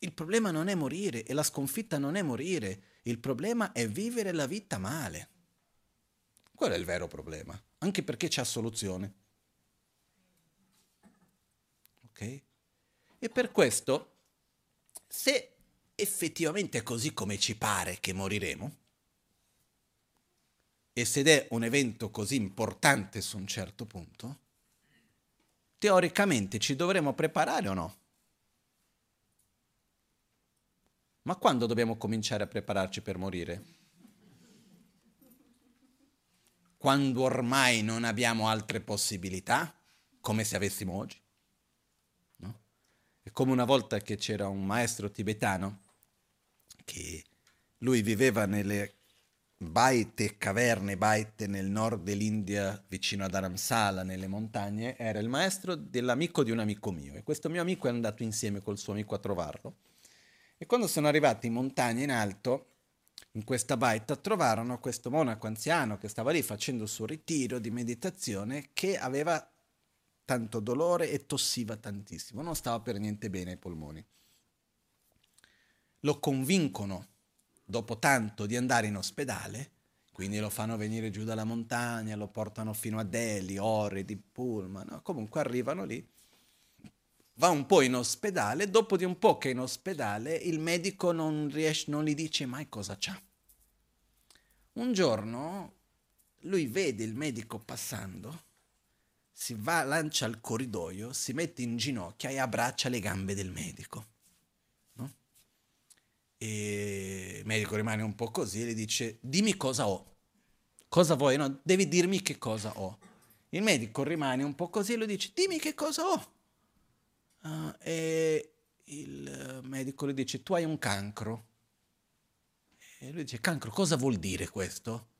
Il problema non è morire e la sconfitta non è morire, il problema è vivere la vita male. Quello è il vero problema, anche perché c'è soluzione. Ok? E per questo, se effettivamente è così come ci pare che moriremo, e se è un evento così importante su un certo punto, teoricamente ci dovremo preparare o no? Ma quando dobbiamo cominciare a prepararci per morire? Quando ormai non abbiamo altre possibilità, come se avessimo oggi? È come una volta che c'era un maestro tibetano che lui viveva nelle baite, caverne, baite nel nord dell'India, vicino ad Aramsala, nelle montagne, era il maestro dell'amico di un amico mio. E questo mio amico è andato insieme col suo amico a trovarlo. E quando sono arrivati in montagna in alto, in questa baita, trovarono questo monaco anziano che stava lì facendo il suo ritiro di meditazione che aveva tanto dolore e tossiva tantissimo, non stava per niente bene ai polmoni. Lo convincono dopo tanto di andare in ospedale, quindi lo fanno venire giù dalla montagna, lo portano fino a Delhi, ore di pullman, no? comunque arrivano lì, va un po' in ospedale, dopo di un po' che è in ospedale il medico non, riesce, non gli dice mai cosa c'ha. Un giorno lui vede il medico passando, si va, lancia al corridoio, si mette in ginocchio e abbraccia le gambe del medico. E il medico rimane un po' così e gli dice dimmi cosa ho. Cosa vuoi? No, devi dirmi che cosa ho. Il medico rimane un po' così e lui dice dimmi che cosa ho. Uh, e il medico gli dice tu hai un cancro. E lui dice cancro cosa vuol dire questo?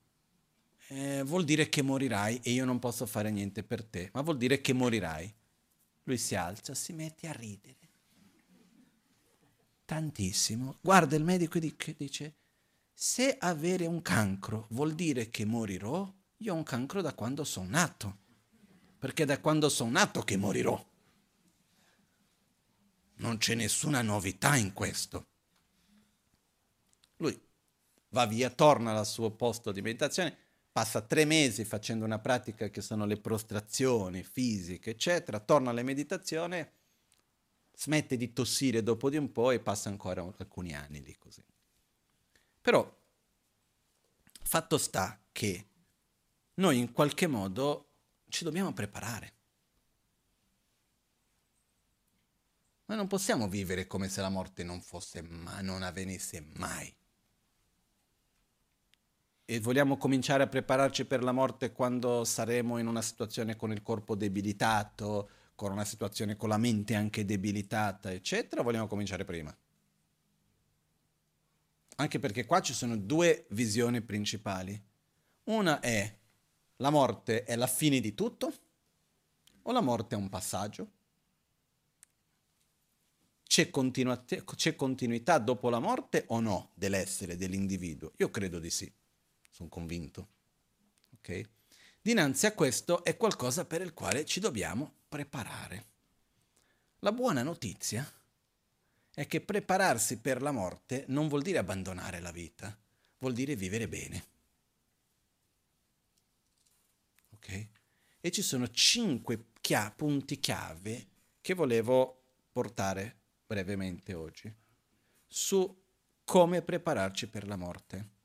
Eh, vuol dire che morirai e io non posso fare niente per te, ma vuol dire che morirai. Lui si alza, si mette a ridere tantissimo, guarda il medico e dice, se avere un cancro vuol dire che morirò, io ho un cancro da quando sono nato, perché da quando sono nato che morirò. Non c'è nessuna novità in questo. Lui va via, torna al suo posto di meditazione, passa tre mesi facendo una pratica che sono le prostrazioni fisiche, eccetera, torna alla meditazione smette di tossire dopo di un po' e passa ancora alcuni anni lì così. Però fatto sta che noi in qualche modo ci dobbiamo preparare. Noi non possiamo vivere come se la morte non fosse mai, non avvenisse mai. E vogliamo cominciare a prepararci per la morte quando saremo in una situazione con il corpo debilitato, con una situazione con la mente anche debilitata, eccetera, vogliamo cominciare prima? Anche perché qua ci sono due visioni principali. Una è la morte è la fine di tutto o la morte è un passaggio? C'è, continu- c'è continuità dopo la morte o no dell'essere dell'individuo? Io credo di sì, sono convinto. Ok? Dinanzi a questo è qualcosa per il quale ci dobbiamo preparare. La buona notizia è che prepararsi per la morte non vuol dire abbandonare la vita, vuol dire vivere bene. Ok? E ci sono cinque chia- punti chiave che volevo portare brevemente oggi su come prepararci per la morte.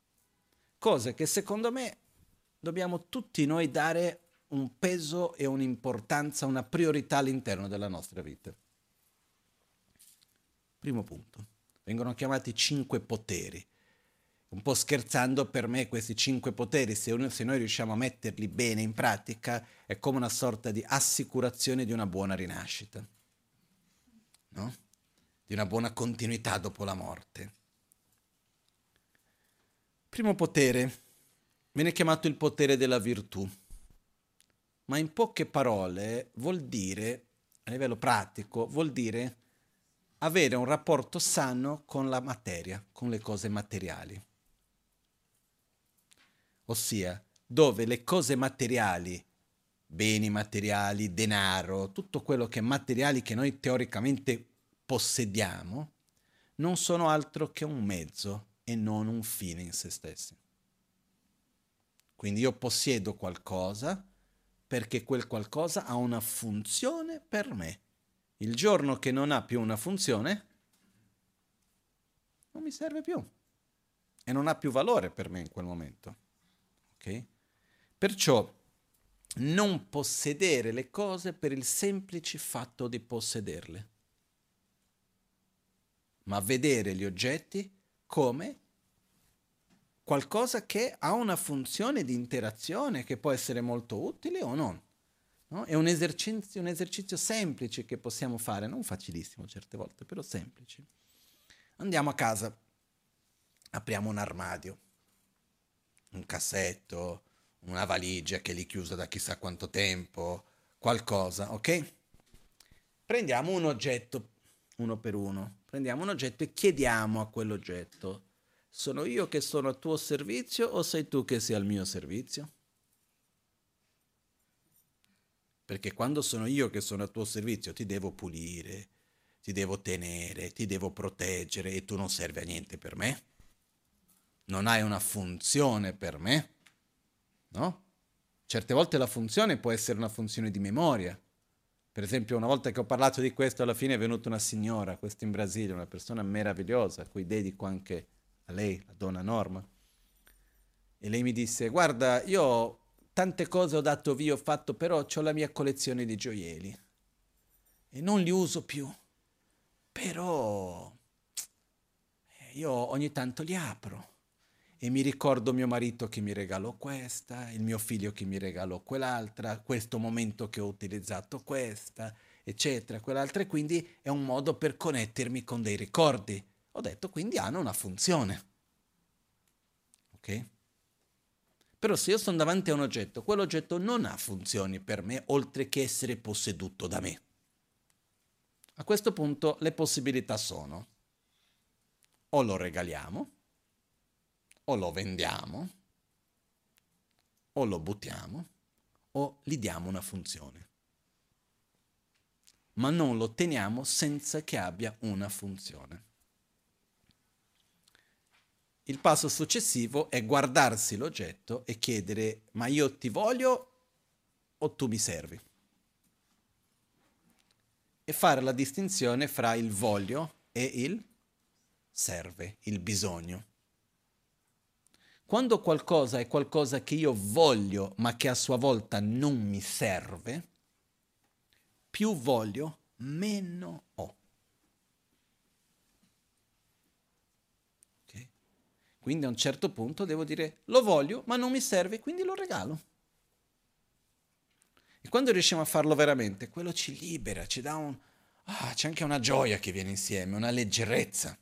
Cose che secondo me dobbiamo tutti noi dare un peso e un'importanza, una priorità all'interno della nostra vita. Primo punto. Vengono chiamati cinque poteri. Un po' scherzando, per me questi cinque poteri, se, uno, se noi riusciamo a metterli bene in pratica, è come una sorta di assicurazione di una buona rinascita, no? di una buona continuità dopo la morte. Primo potere viene chiamato il potere della virtù ma in poche parole vuol dire, a livello pratico, vuol dire avere un rapporto sano con la materia, con le cose materiali. Ossia, dove le cose materiali, beni materiali, denaro, tutto quello che è materiali che noi teoricamente possediamo, non sono altro che un mezzo e non un fine in se stessi. Quindi io possiedo qualcosa, perché quel qualcosa ha una funzione per me. Il giorno che non ha più una funzione, non mi serve più e non ha più valore per me in quel momento. Okay? Perciò non possedere le cose per il semplice fatto di possederle. ma vedere gli oggetti come qualcosa che ha una funzione di interazione che può essere molto utile o non. No? È un esercizio, un esercizio semplice che possiamo fare, non facilissimo certe volte, però semplice. Andiamo a casa, apriamo un armadio, un cassetto, una valigia che è lì chiusa da chissà quanto tempo, qualcosa, ok? Prendiamo un oggetto, uno per uno, prendiamo un oggetto e chiediamo a quell'oggetto, sono io che sono a tuo servizio o sei tu che sei al mio servizio? Perché quando sono io che sono a tuo servizio ti devo pulire, ti devo tenere, ti devo proteggere e tu non servi a niente per me. Non hai una funzione per me no? Certe volte la funzione può essere una funzione di memoria. Per esempio, una volta che ho parlato di questo, alla fine è venuta una signora, questa in Brasile, una persona meravigliosa, a cui dedico anche a lei, la donna Norma. E lei mi disse, guarda, io tante cose ho dato via, ho fatto, però ho la mia collezione di gioielli e non li uso più. Però eh, io ogni tanto li apro e mi ricordo mio marito che mi regalò questa, il mio figlio che mi regalò quell'altra, questo momento che ho utilizzato questa, eccetera, quell'altra, e quindi è un modo per connettermi con dei ricordi. Ho detto, quindi hanno una funzione. Ok? Però se io sono davanti a un oggetto, quell'oggetto non ha funzioni per me oltre che essere posseduto da me. A questo punto le possibilità sono o lo regaliamo, o lo vendiamo, o lo buttiamo, o gli diamo una funzione. Ma non lo teniamo senza che abbia una funzione. Il passo successivo è guardarsi l'oggetto e chiedere ma io ti voglio o tu mi servi? E fare la distinzione fra il voglio e il serve, il bisogno. Quando qualcosa è qualcosa che io voglio ma che a sua volta non mi serve, più voglio, meno ho. Okay? Quindi a un certo punto devo dire lo voglio ma non mi serve, quindi lo regalo. E quando riusciamo a farlo veramente, quello ci libera, ci dà un... Ah, c'è anche una gioia che viene insieme, una leggerezza.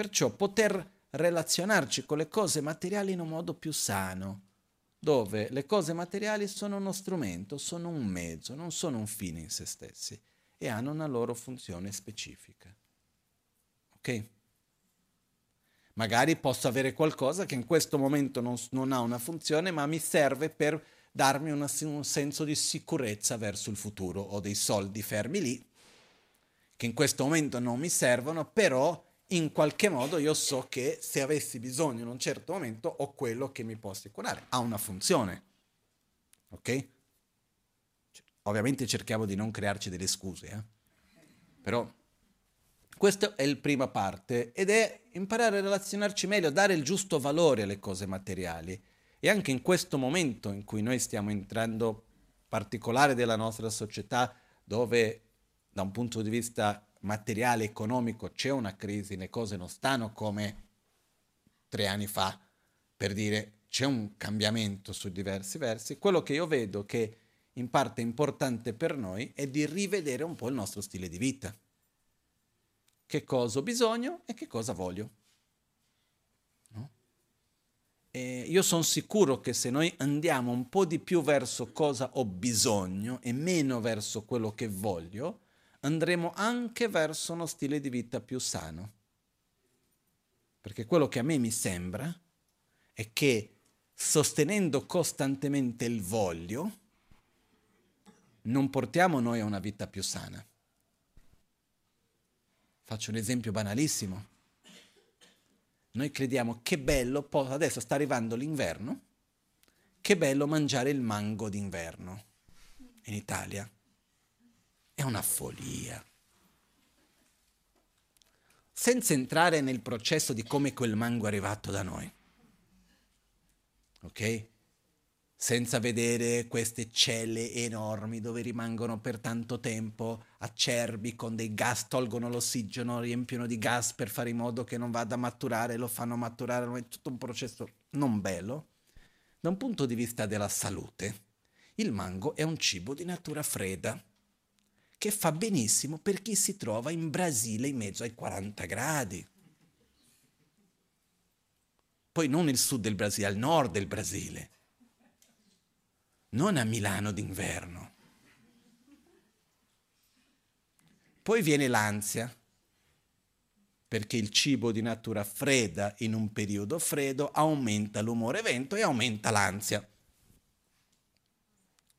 Perciò poter relazionarci con le cose materiali in un modo più sano, dove le cose materiali sono uno strumento, sono un mezzo, non sono un fine in se stessi e hanno una loro funzione specifica. Ok? Magari posso avere qualcosa che in questo momento non, non ha una funzione, ma mi serve per darmi una, un senso di sicurezza verso il futuro. Ho dei soldi fermi lì, che in questo momento non mi servono, però in qualche modo io so che se avessi bisogno in un certo momento ho quello che mi può assicurare. Ha una funzione. Ok? Ovviamente cerchiamo di non crearci delle scuse, eh? però questa è la prima parte ed è imparare a relazionarci meglio, dare il giusto valore alle cose materiali. E anche in questo momento in cui noi stiamo entrando particolare della nostra società, dove da un punto di vista materiale, economico, c'è una crisi, le cose non stanno come tre anni fa, per dire c'è un cambiamento su diversi versi, quello che io vedo che in parte importante per noi è di rivedere un po' il nostro stile di vita. Che cosa ho bisogno e che cosa voglio. No? Io sono sicuro che se noi andiamo un po' di più verso cosa ho bisogno e meno verso quello che voglio, andremo anche verso uno stile di vita più sano. Perché quello che a me mi sembra è che sostenendo costantemente il voglio, non portiamo noi a una vita più sana. Faccio un esempio banalissimo. Noi crediamo che bello, adesso sta arrivando l'inverno, che bello mangiare il mango d'inverno in Italia. È una follia. Senza entrare nel processo di come quel mango è arrivato da noi. Ok? senza vedere queste celle enormi dove rimangono per tanto tempo acerbi con dei gas, tolgono l'ossigeno, riempiono di gas per fare in modo che non vada a maturare, lo fanno maturare, è tutto un processo non bello. Da un punto di vista della salute, il mango è un cibo di natura fredda che fa benissimo per chi si trova in Brasile in mezzo ai 40 gradi. Poi non il sud del Brasile, al nord del Brasile non a Milano d'inverno. Poi viene l'ansia, perché il cibo di natura fredda in un periodo freddo aumenta l'umore vento e aumenta l'ansia.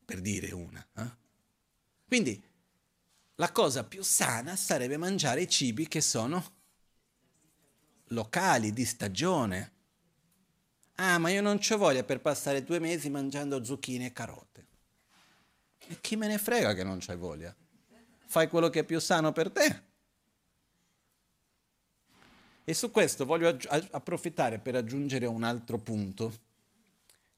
Per dire una. Eh? Quindi la cosa più sana sarebbe mangiare i cibi che sono locali, di stagione. Ah, ma io non ho voglia per passare due mesi mangiando zucchine e carote. E chi me ne frega che non c'hai voglia? Fai quello che è più sano per te. E su questo voglio aggi- approfittare per aggiungere un altro punto,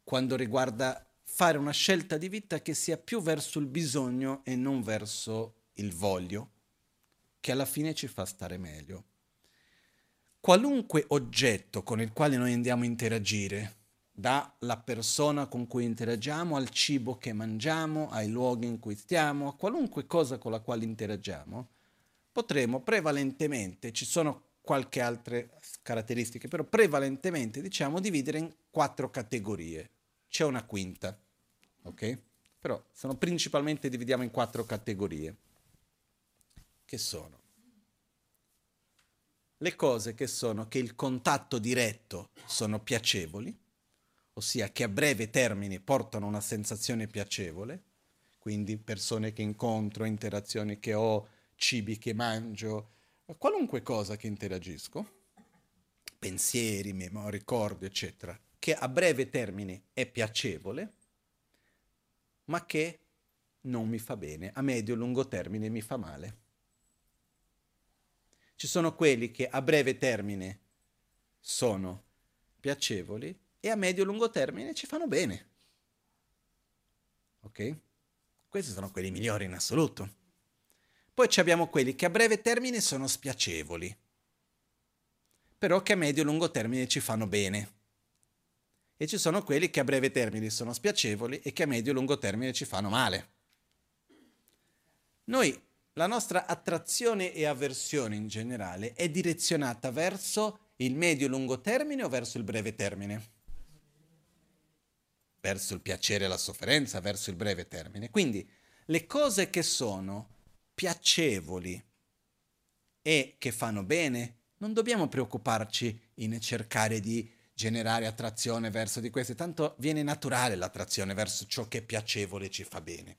quando riguarda fare una scelta di vita che sia più verso il bisogno e non verso il voglio, che alla fine ci fa stare meglio qualunque oggetto con il quale noi andiamo a interagire, dalla persona con cui interagiamo, al cibo che mangiamo, ai luoghi in cui stiamo, a qualunque cosa con la quale interagiamo, potremo prevalentemente, ci sono qualche altre caratteristiche, però prevalentemente diciamo dividere in quattro categorie. C'è una quinta, ok? Però sono principalmente dividiamo in quattro categorie, che sono le cose che sono che il contatto diretto sono piacevoli, ossia che a breve termine portano una sensazione piacevole, quindi persone che incontro, interazioni che ho, cibi che mangio, qualunque cosa che interagisco, pensieri, memoria, ricordi, eccetera, che a breve termine è piacevole, ma che non mi fa bene, a medio e lungo termine mi fa male. Ci sono quelli che a breve termine sono piacevoli e a medio-lungo termine ci fanno bene. Ok? Questi sono quelli migliori in assoluto. Poi abbiamo quelli che a breve termine sono spiacevoli, però che a medio-lungo termine ci fanno bene. E ci sono quelli che a breve termine sono spiacevoli e che a medio-lungo termine ci fanno male. Noi la nostra attrazione e avversione in generale è direzionata verso il medio-lungo termine o verso il breve termine? Verso il piacere e la sofferenza, verso il breve termine. Quindi le cose che sono piacevoli e che fanno bene, non dobbiamo preoccuparci in cercare di generare attrazione verso di queste, tanto viene naturale l'attrazione verso ciò che è piacevole e ci fa bene.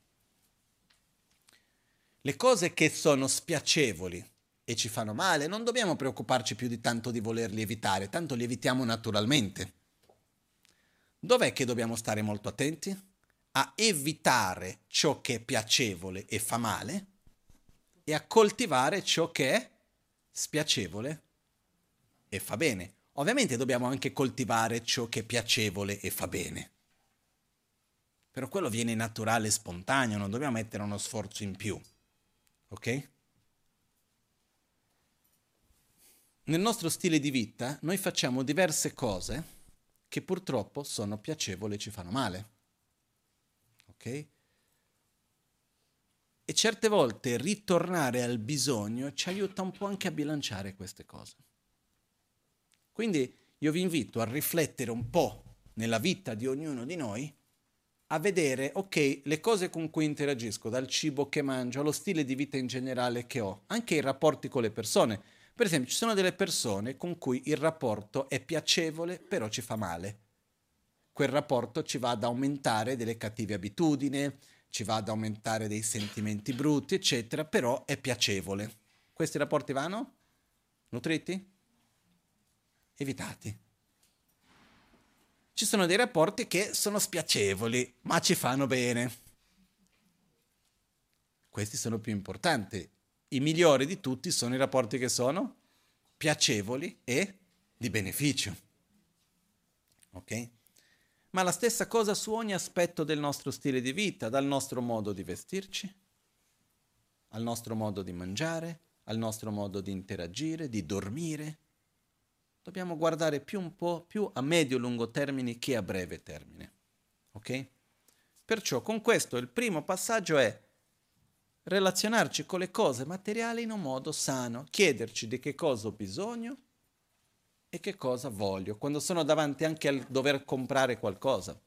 Le cose che sono spiacevoli e ci fanno male, non dobbiamo preoccuparci più di tanto di volerli evitare, tanto li evitiamo naturalmente. Dov'è che dobbiamo stare molto attenti? A evitare ciò che è piacevole e fa male e a coltivare ciò che è spiacevole e fa bene. Ovviamente dobbiamo anche coltivare ciò che è piacevole e fa bene. Però quello viene naturale e spontaneo, non dobbiamo mettere uno sforzo in più. Ok? Nel nostro stile di vita noi facciamo diverse cose che purtroppo sono piacevoli e ci fanno male. Ok? E certe volte ritornare al bisogno ci aiuta un po' anche a bilanciare queste cose. Quindi io vi invito a riflettere un po' nella vita di ognuno di noi a vedere, ok, le cose con cui interagisco, dal cibo che mangio allo stile di vita in generale che ho, anche i rapporti con le persone. Per esempio, ci sono delle persone con cui il rapporto è piacevole, però ci fa male. Quel rapporto ci va ad aumentare delle cattive abitudini, ci va ad aumentare dei sentimenti brutti, eccetera, però è piacevole. Questi rapporti vanno? Nutriti? Evitati ci sono dei rapporti che sono spiacevoli, ma ci fanno bene. Questi sono più importanti. I migliori di tutti sono i rapporti che sono piacevoli e di beneficio. Ok? ma la stessa cosa su ogni aspetto del nostro stile di vita, dal nostro modo di vestirci, al nostro modo di mangiare, al nostro modo di interagire, di dormire. Dobbiamo guardare più un po' più a medio-lungo termine che a breve termine. Ok? Perciò con questo il primo passaggio è relazionarci con le cose materiali in un modo sano, chiederci di che cosa ho bisogno e che cosa voglio, quando sono davanti anche al dover comprare qualcosa.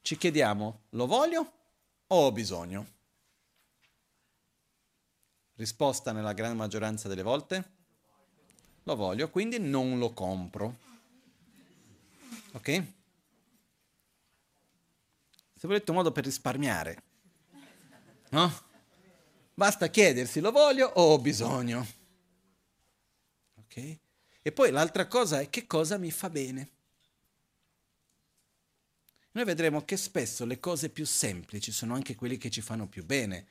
Ci chiediamo, lo voglio o ho bisogno? Risposta nella gran maggioranza delle volte? Lo voglio, quindi non lo compro. Ok? Se volete un modo per risparmiare, no? Basta chiedersi, lo voglio o ho bisogno? Ok? E poi l'altra cosa è che cosa mi fa bene. Noi vedremo che spesso le cose più semplici sono anche quelle che ci fanno più bene.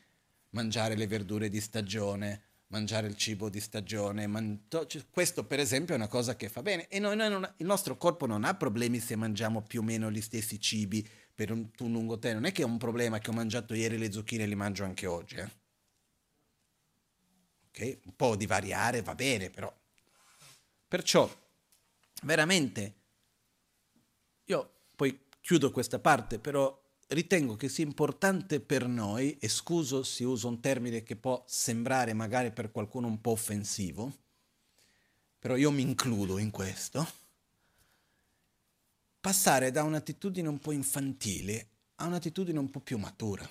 Mangiare le verdure di stagione, mangiare il cibo di stagione. Man- questo per esempio è una cosa che fa bene. E noi, noi non, il nostro corpo non ha problemi se mangiamo più o meno gli stessi cibi per un, un lungo tempo. Non è che è un problema che ho mangiato ieri le zucchine e le mangio anche oggi. Eh? Okay? Un po' di variare va bene, però Perciò, veramente, io poi chiudo questa parte, però ritengo che sia importante per noi, e scuso se uso un termine che può sembrare magari per qualcuno un po' offensivo, però io mi includo in questo, passare da un'attitudine un po' infantile a un'attitudine un po' più matura.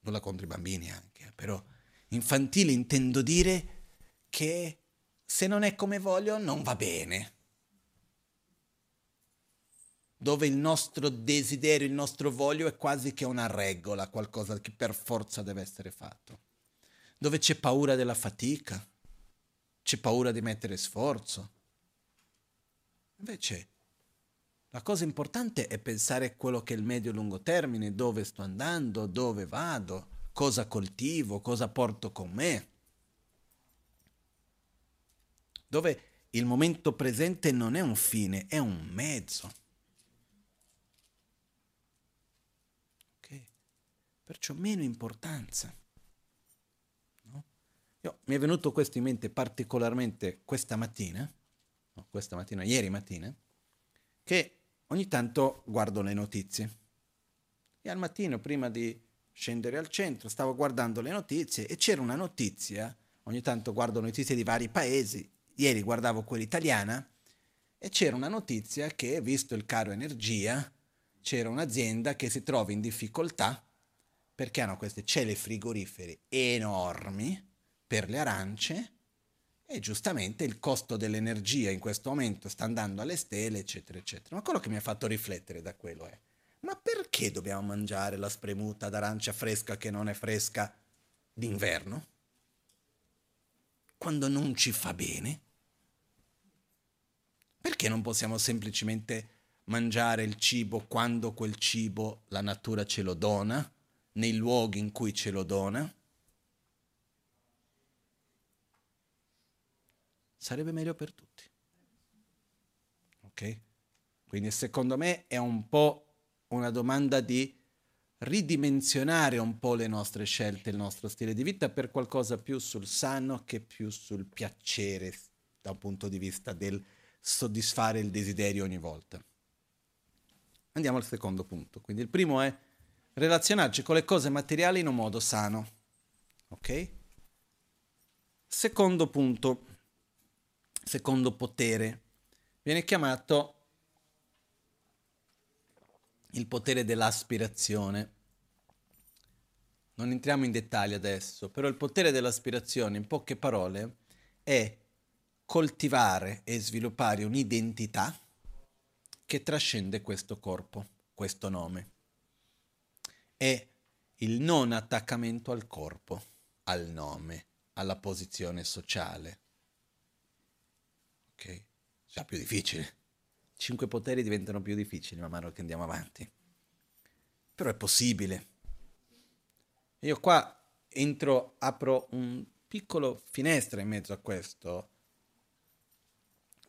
Non la contro i bambini anche, però infantile intendo dire che se non è come voglio non va bene. Dove il nostro desiderio, il nostro voglio è quasi che una regola, qualcosa che per forza deve essere fatto. Dove c'è paura della fatica, c'è paura di mettere sforzo. Invece la cosa importante è pensare a quello che è il medio-lungo termine, dove sto andando, dove vado, cosa coltivo, cosa porto con me dove il momento presente non è un fine, è un mezzo. Okay. Perciò meno importanza. No? Io, mi è venuto questo in mente particolarmente questa mattina, no, questa mattina, ieri mattina, che ogni tanto guardo le notizie. E al mattino, prima di scendere al centro, stavo guardando le notizie e c'era una notizia, ogni tanto guardo notizie di vari paesi, ieri guardavo quella italiana e c'era una notizia che, visto il caro energia, c'era un'azienda che si trova in difficoltà perché hanno queste celle frigorifere enormi per le arance e giustamente il costo dell'energia in questo momento sta andando alle stelle, eccetera, eccetera. Ma quello che mi ha fatto riflettere da quello è, ma perché dobbiamo mangiare la spremuta d'arancia fresca che non è fresca d'inverno? Quando non ci fa bene? Perché non possiamo semplicemente mangiare il cibo quando quel cibo la natura ce lo dona, nei luoghi in cui ce lo dona? Sarebbe meglio per tutti. Ok? Quindi secondo me è un po' una domanda di ridimensionare un po' le nostre scelte, il nostro stile di vita per qualcosa più sul sano che più sul piacere da un punto di vista del soddisfare il desiderio ogni volta. Andiamo al secondo punto. Quindi il primo è relazionarci con le cose materiali in un modo sano. Ok? Secondo punto, secondo potere, viene chiamato il potere dell'aspirazione. Non entriamo in dettagli adesso, però il potere dell'aspirazione, in poche parole, è coltivare e sviluppare un'identità che trascende questo corpo, questo nome. È il non attaccamento al corpo, al nome, alla posizione sociale. Ok? Già più difficile. Cinque poteri diventano più difficili man mano che andiamo avanti. Però è possibile. Io qua entro, apro un piccolo finestra in mezzo a questo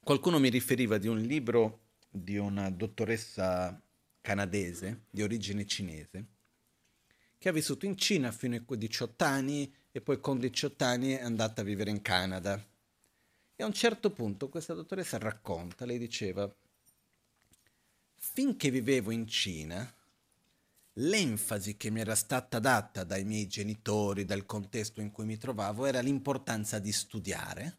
Qualcuno mi riferiva di un libro di una dottoressa canadese di origine cinese che ha vissuto in Cina fino ai 18 anni e poi con 18 anni è andata a vivere in Canada. E a un certo punto questa dottoressa racconta, lei diceva, finché vivevo in Cina, l'enfasi che mi era stata data dai miei genitori, dal contesto in cui mi trovavo, era l'importanza di studiare,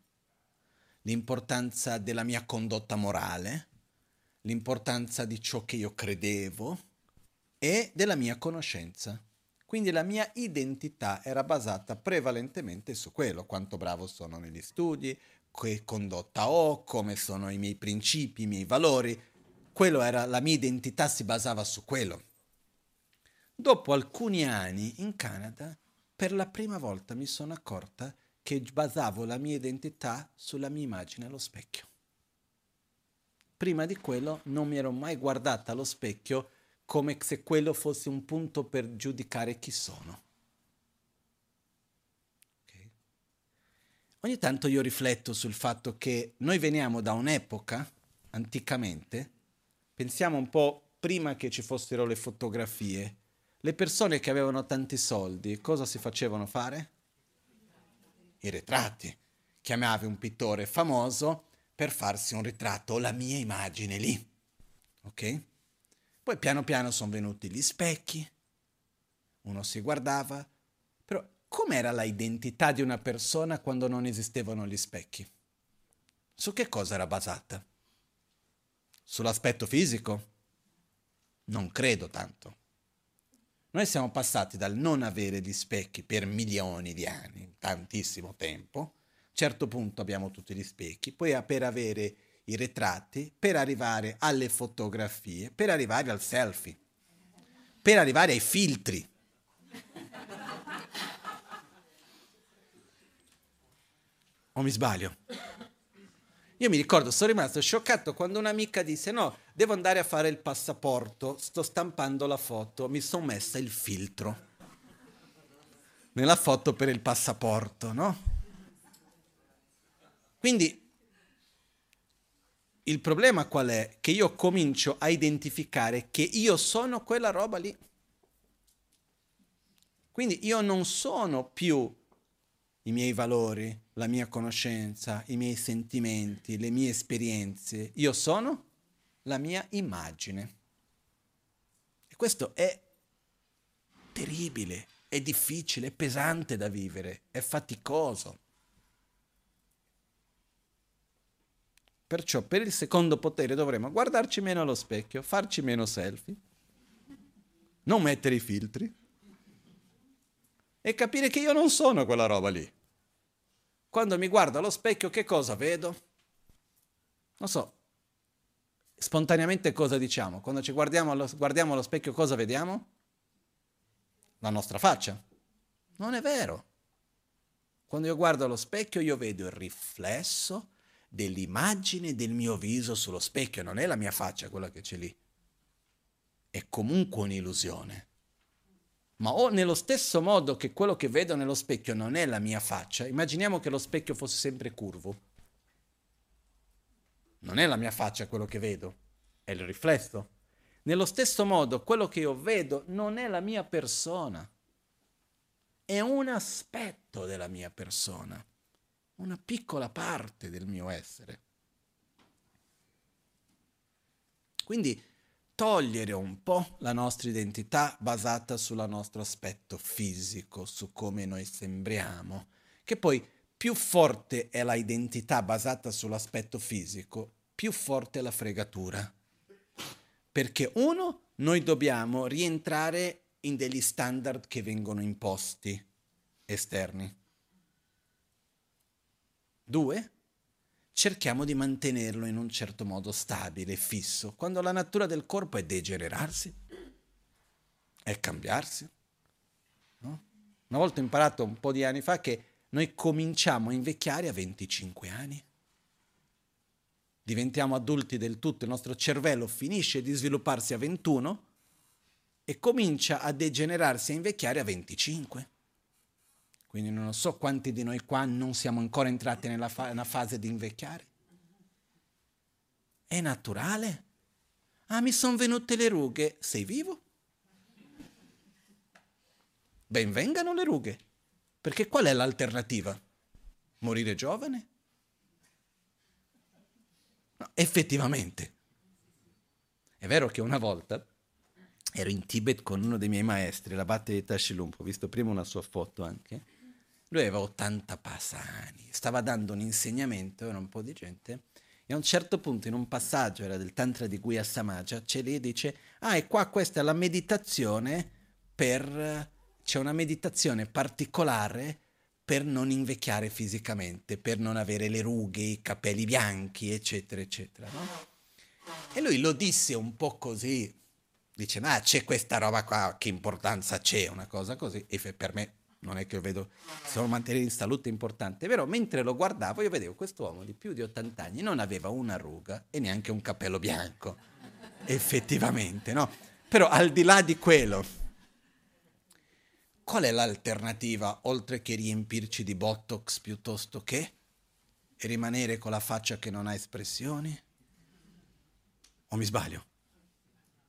l'importanza della mia condotta morale, l'importanza di ciò che io credevo e della mia conoscenza. Quindi la mia identità era basata prevalentemente su quello, quanto bravo sono negli studi, che condotta ho, come sono i miei principi, i miei valori. Quello era, la mia identità si basava su quello. Dopo alcuni anni in Canada, per la prima volta mi sono accorta che basavo la mia identità sulla mia immagine allo specchio. Prima di quello non mi ero mai guardata allo specchio come se quello fosse un punto per giudicare chi sono. Okay. Ogni tanto io rifletto sul fatto che noi veniamo da un'epoca, anticamente, pensiamo un po' prima che ci fossero le fotografie, le persone che avevano tanti soldi, cosa si facevano fare? I ritratti. Chiamavi un pittore famoso per farsi un ritratto, la mia immagine lì. Ok? Poi piano piano sono venuti gli specchi, uno si guardava, però com'era la identità di una persona quando non esistevano gli specchi? Su che cosa era basata? Sull'aspetto fisico? Non credo tanto. Noi siamo passati dal non avere gli specchi per milioni di anni, tantissimo tempo. A un certo punto abbiamo tutti gli specchi, poi per avere i ritratti, per arrivare alle fotografie, per arrivare al selfie, per arrivare ai filtri. O mi sbaglio? Io mi ricordo, sono rimasto scioccato quando un'amica disse no, devo andare a fare il passaporto, sto stampando la foto, mi sono messa il filtro nella foto per il passaporto, no? Quindi il problema qual è? Che io comincio a identificare che io sono quella roba lì. Quindi io non sono più i miei valori, la mia conoscenza, i miei sentimenti, le mie esperienze. Io sono la mia immagine. E questo è terribile, è difficile, è pesante da vivere, è faticoso. Perciò per il secondo potere dovremo guardarci meno allo specchio, farci meno selfie, non mettere i filtri e capire che io non sono quella roba lì. Quando mi guardo allo specchio che cosa vedo? Non so, spontaneamente cosa diciamo? Quando ci guardiamo allo, guardiamo allo specchio cosa vediamo? La nostra faccia. Non è vero. Quando io guardo allo specchio io vedo il riflesso dell'immagine del mio viso sullo specchio, non è la mia faccia quella che c'è lì. È comunque un'illusione. Ma o nello stesso modo che quello che vedo nello specchio non è la mia faccia, immaginiamo che lo specchio fosse sempre curvo. Non è la mia faccia quello che vedo, è il riflesso. Nello stesso modo, quello che io vedo non è la mia persona, è un aspetto della mia persona una piccola parte del mio essere. Quindi togliere un po' la nostra identità basata sul nostro aspetto fisico, su come noi sembriamo, che poi più forte è la identità basata sull'aspetto fisico, più forte è la fregatura. Perché uno, noi dobbiamo rientrare in degli standard che vengono imposti esterni. Due, cerchiamo di mantenerlo in un certo modo stabile, fisso, quando la natura del corpo è degenerarsi, è cambiarsi. No? Una volta ho imparato un po' di anni fa che noi cominciamo a invecchiare a 25 anni. Diventiamo adulti del tutto, il nostro cervello finisce di svilupparsi a 21 e comincia a degenerarsi e invecchiare a 25. Quindi non so quanti di noi qua non siamo ancora entrati nella fa- fase di invecchiare. È naturale? Ah, mi sono venute le rughe. Sei vivo? Benvengano le rughe. Perché qual è l'alternativa? Morire giovane? No, effettivamente. È vero che una volta ero in Tibet con uno dei miei maestri, l'abate di Tashilumpo, ho visto prima una sua foto anche. Lui aveva 80 passani, stava dando un insegnamento, era un po' di gente, e a un certo punto in un passaggio, era del Tantra di Guya Samaja, c'è lì e dice, ah e qua questa è la meditazione per... c'è una meditazione particolare per non invecchiare fisicamente, per non avere le rughe, i capelli bianchi, eccetera, eccetera. No? E lui lo disse un po' così, dice, ma c'è questa roba qua, che importanza c'è, una cosa così, e per me non è che vedo, solo mantenere in salute è importante, però mentre lo guardavo io vedevo questo uomo di più di 80 anni, non aveva una ruga e neanche un capello bianco, effettivamente, no? Però al di là di quello, qual è l'alternativa oltre che riempirci di botox piuttosto che e rimanere con la faccia che non ha espressioni? O mi sbaglio?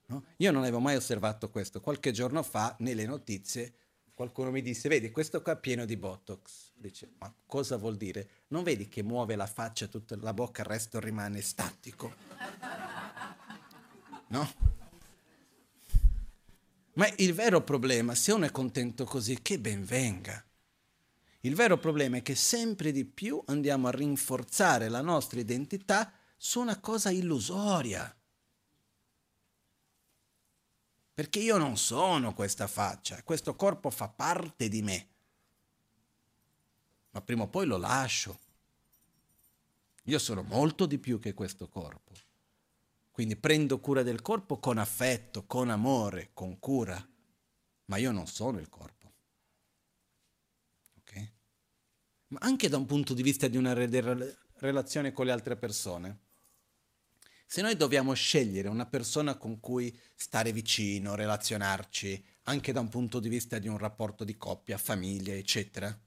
No? Io non avevo mai osservato questo. Qualche giorno fa, nelle notizie, qualcuno mi disse, vedi, questo qua è pieno di Botox. Dice, ma cosa vuol dire? Non vedi che muove la faccia, tutta la bocca, il resto rimane statico? No? Ma il vero problema, se uno è contento così, che ben venga. Il vero problema è che sempre di più andiamo a rinforzare la nostra identità su una cosa illusoria. Perché io non sono questa faccia, questo corpo fa parte di me. Ma prima o poi lo lascio. Io sono molto di più che questo corpo. Quindi prendo cura del corpo con affetto, con amore, con cura. Ma io non sono il corpo. Ma anche da un punto di vista di una re- relazione con le altre persone. Se noi dobbiamo scegliere una persona con cui stare vicino, relazionarci, anche da un punto di vista di un rapporto di coppia, famiglia, eccetera,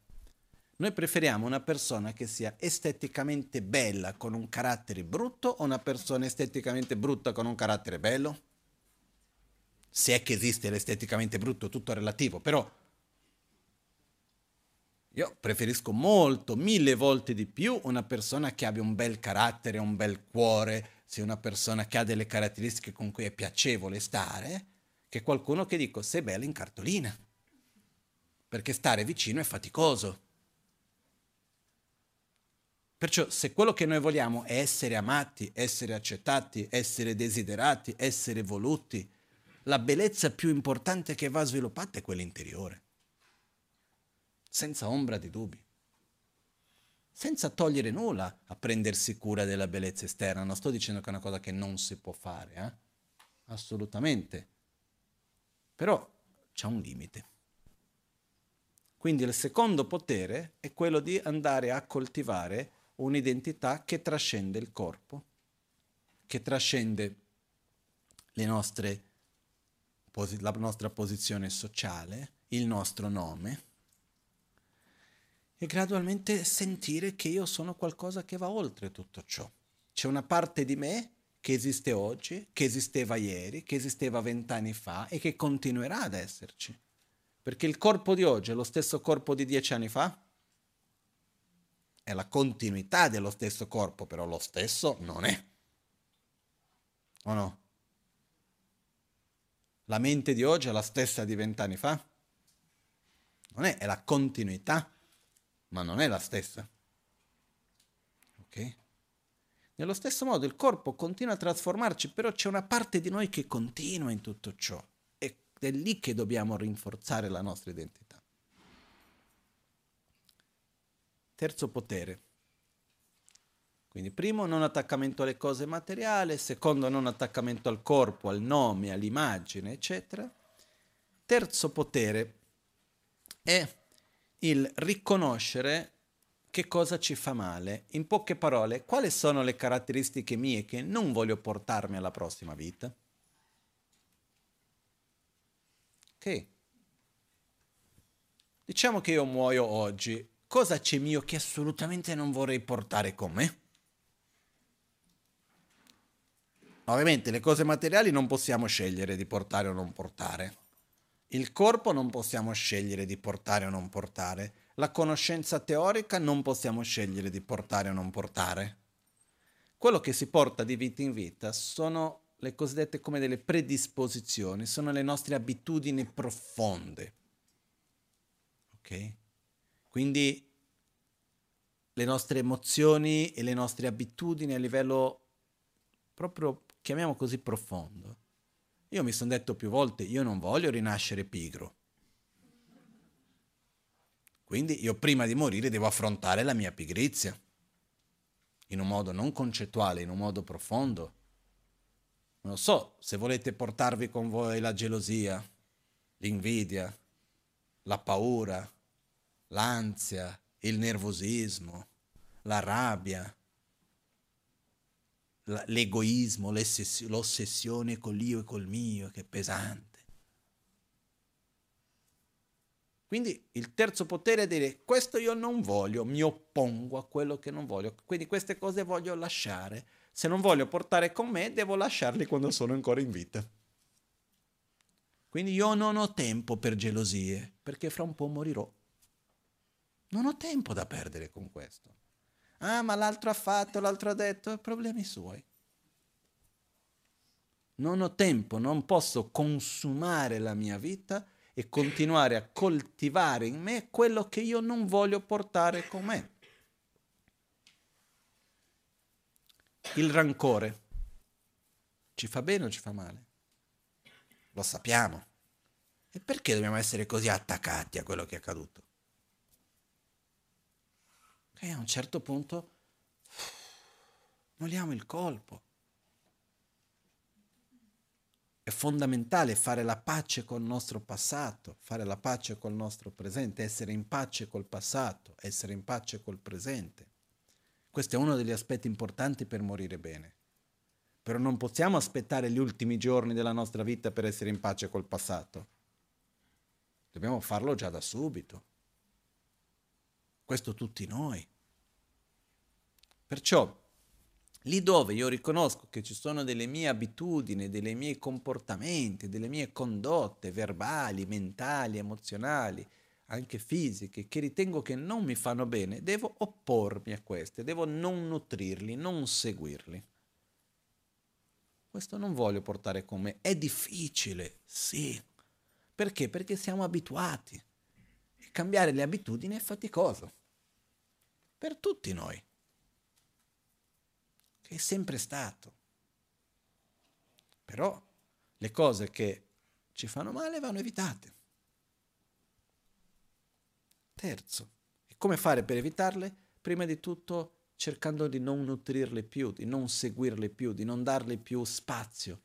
noi preferiamo una persona che sia esteticamente bella con un carattere brutto o una persona esteticamente brutta con un carattere bello? Se è che esiste l'esteticamente brutto, tutto relativo, però io preferisco molto, mille volte di più una persona che abbia un bel carattere, un bel cuore, sei una persona che ha delle caratteristiche con cui è piacevole stare, che qualcuno che dico sei bella in cartolina, perché stare vicino è faticoso. Perciò se quello che noi vogliamo è essere amati, essere accettati, essere desiderati, essere voluti, la bellezza più importante che va sviluppata è quella interiore, senza ombra di dubbi senza togliere nulla a prendersi cura della bellezza esterna. Non sto dicendo che è una cosa che non si può fare, eh? assolutamente. Però c'è un limite. Quindi il secondo potere è quello di andare a coltivare un'identità che trascende il corpo, che trascende nostre, la nostra posizione sociale, il nostro nome e gradualmente sentire che io sono qualcosa che va oltre tutto ciò. C'è una parte di me che esiste oggi, che esisteva ieri, che esisteva vent'anni fa e che continuerà ad esserci. Perché il corpo di oggi è lo stesso corpo di dieci anni fa? È la continuità dello stesso corpo, però lo stesso non è. O no? La mente di oggi è la stessa di vent'anni fa? Non è, è la continuità ma non è la stessa. Ok? Nello stesso modo il corpo continua a trasformarci, però c'è una parte di noi che continua in tutto ciò ed è lì che dobbiamo rinforzare la nostra identità. Terzo potere. Quindi primo non attaccamento alle cose materiali, secondo non attaccamento al corpo, al nome, all'immagine, eccetera. Terzo potere è il riconoscere che cosa ci fa male. In poche parole, quali sono le caratteristiche mie che non voglio portarmi alla prossima vita? Ok. Diciamo che io muoio oggi. Cosa c'è mio che assolutamente non vorrei portare con me? Ovviamente le cose materiali non possiamo scegliere di portare o non portare. Il corpo non possiamo scegliere di portare o non portare. La conoscenza teorica non possiamo scegliere di portare o non portare. Quello che si porta di vita in vita sono le cosiddette come delle predisposizioni, sono le nostre abitudini profonde. Ok? Quindi le nostre emozioni e le nostre abitudini a livello proprio, chiamiamo così, profondo. Io mi sono detto più volte, io non voglio rinascere pigro. Quindi io prima di morire devo affrontare la mia pigrizia, in un modo non concettuale, in un modo profondo. Non so se volete portarvi con voi la gelosia, l'invidia, la paura, l'ansia, il nervosismo, la rabbia, l'egoismo, l'ossessione con l'io e col mio, che è pesante. Quindi il terzo potere è dire questo io non voglio, mi oppongo a quello che non voglio, quindi queste cose voglio lasciare. Se non voglio portare con me, devo lasciarli quando sono ancora in vita. Quindi io non ho tempo per gelosie, perché fra un po' morirò. Non ho tempo da perdere con questo. Ah, ma l'altro ha fatto, l'altro ha detto, problemi suoi. Non ho tempo, non posso consumare la mia vita e continuare a coltivare in me quello che io non voglio portare con me. Il rancore ci fa bene o ci fa male? Lo sappiamo. E perché dobbiamo essere così attaccati a quello che è accaduto? E a un certo punto molliamo il colpo. È fondamentale fare la pace col nostro passato, fare la pace col nostro presente, essere in pace col passato, essere in pace col presente. Questo è uno degli aspetti importanti per morire bene. Però non possiamo aspettare gli ultimi giorni della nostra vita per essere in pace col passato. Dobbiamo farlo già da subito. Questo tutti noi. Perciò, lì dove io riconosco che ci sono delle mie abitudini, dei miei comportamenti, delle mie condotte verbali, mentali, emozionali, anche fisiche, che ritengo che non mi fanno bene, devo oppormi a queste, devo non nutrirli, non seguirli. Questo non voglio portare con me. È difficile, sì. Perché? Perché siamo abituati. E cambiare le abitudini è faticoso. Per tutti noi. Che è sempre stato. Però le cose che ci fanno male vanno evitate. Terzo, e come fare per evitarle? Prima di tutto cercando di non nutrirle più, di non seguirle più, di non darle più spazio,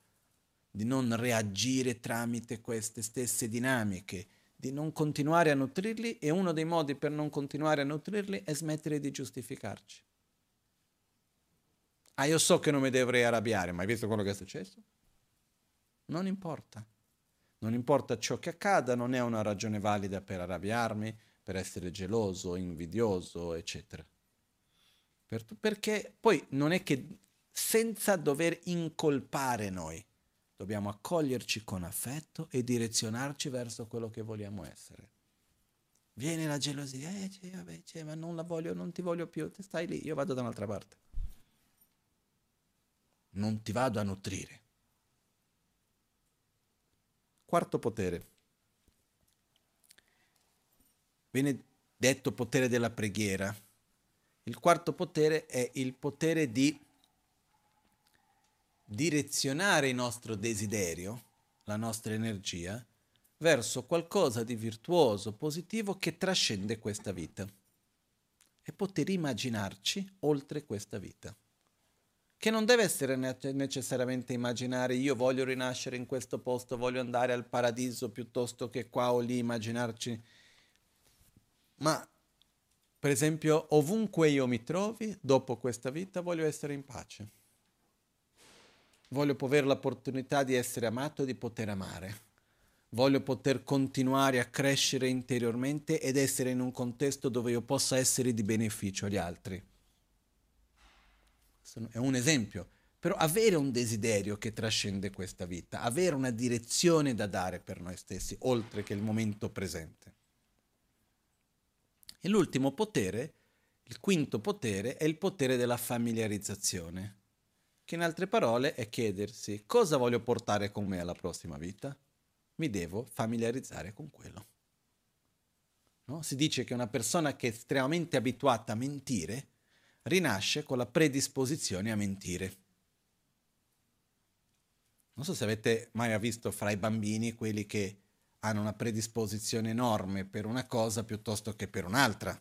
di non reagire tramite queste stesse dinamiche, di non continuare a nutrirli e uno dei modi per non continuare a nutrirli è smettere di giustificarci. Ah, io so che non mi dovrei arrabbiare, ma hai visto quello che è successo? Non importa. Non importa ciò che accada, non è una ragione valida per arrabbiarmi, per essere geloso, invidioso, eccetera. Per, perché poi non è che senza dover incolpare noi, Dobbiamo accoglierci con affetto e direzionarci verso quello che vogliamo essere. Viene la gelosia, eh, cioè, vabbè, cioè, ma non la voglio, non ti voglio più, stai lì, io vado da un'altra parte. Non ti vado a nutrire. Quarto potere. Viene detto potere della preghiera. Il quarto potere è il potere di direzionare il nostro desiderio, la nostra energia, verso qualcosa di virtuoso, positivo che trascende questa vita e poter immaginarci oltre questa vita. Che non deve essere necessariamente immaginare io voglio rinascere in questo posto, voglio andare al paradiso piuttosto che qua o lì, immaginarci. Ma, per esempio, ovunque io mi trovi, dopo questa vita, voglio essere in pace voglio avere l'opportunità di essere amato e di poter amare. Voglio poter continuare a crescere interiormente ed essere in un contesto dove io possa essere di beneficio agli altri. È un esempio. però avere un desiderio che trascende questa vita, avere una direzione da dare per noi stessi, oltre che il momento presente. E l'ultimo potere, il quinto potere, è il potere della familiarizzazione, che in altre parole è chiedersi cosa voglio portare con me alla prossima vita? Mi devo familiarizzare con quello. No? Si dice che una persona che è estremamente abituata a mentire rinasce con la predisposizione a mentire. Non so se avete mai visto fra i bambini quelli che hanno una predisposizione enorme per una cosa piuttosto che per un'altra.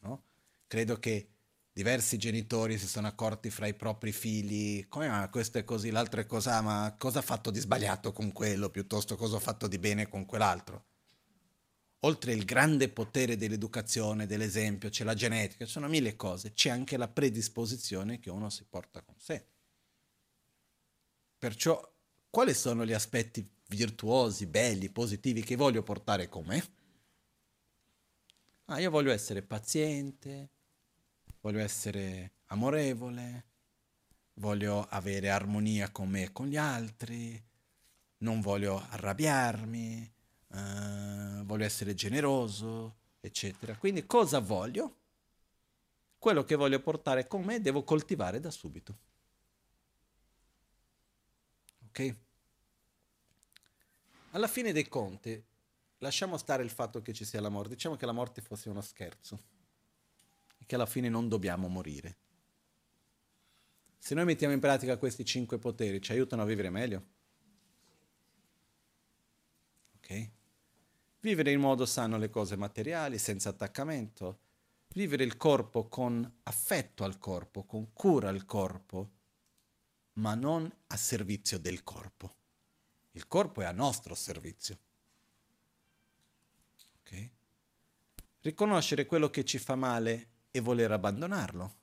No? Credo che diversi genitori si sono accorti fra i propri figli, come ma questo è così, l'altro è così, ma cosa ha fatto di sbagliato con quello piuttosto cosa ho fatto di bene con quell'altro. Oltre il grande potere dell'educazione, dell'esempio, c'è la genetica, ci sono mille cose, c'è anche la predisposizione che uno si porta con sé. Perciò, quali sono gli aspetti virtuosi, belli, positivi che voglio portare con me? Ah, io voglio essere paziente, voglio essere amorevole, voglio avere armonia con me e con gli altri, non voglio arrabbiarmi, uh, voglio essere generoso, eccetera. Quindi cosa voglio? Quello che voglio portare con me devo coltivare da subito. Ok? Alla fine dei conti, lasciamo stare il fatto che ci sia la morte, diciamo che la morte fosse uno scherzo che alla fine non dobbiamo morire. Se noi mettiamo in pratica questi cinque poteri, ci aiutano a vivere meglio? Ok? Vivere in modo sano le cose materiali, senza attaccamento, vivere il corpo con affetto al corpo, con cura al corpo, ma non a servizio del corpo. Il corpo è a nostro servizio. Okay? Riconoscere quello che ci fa male e voler abbandonarlo.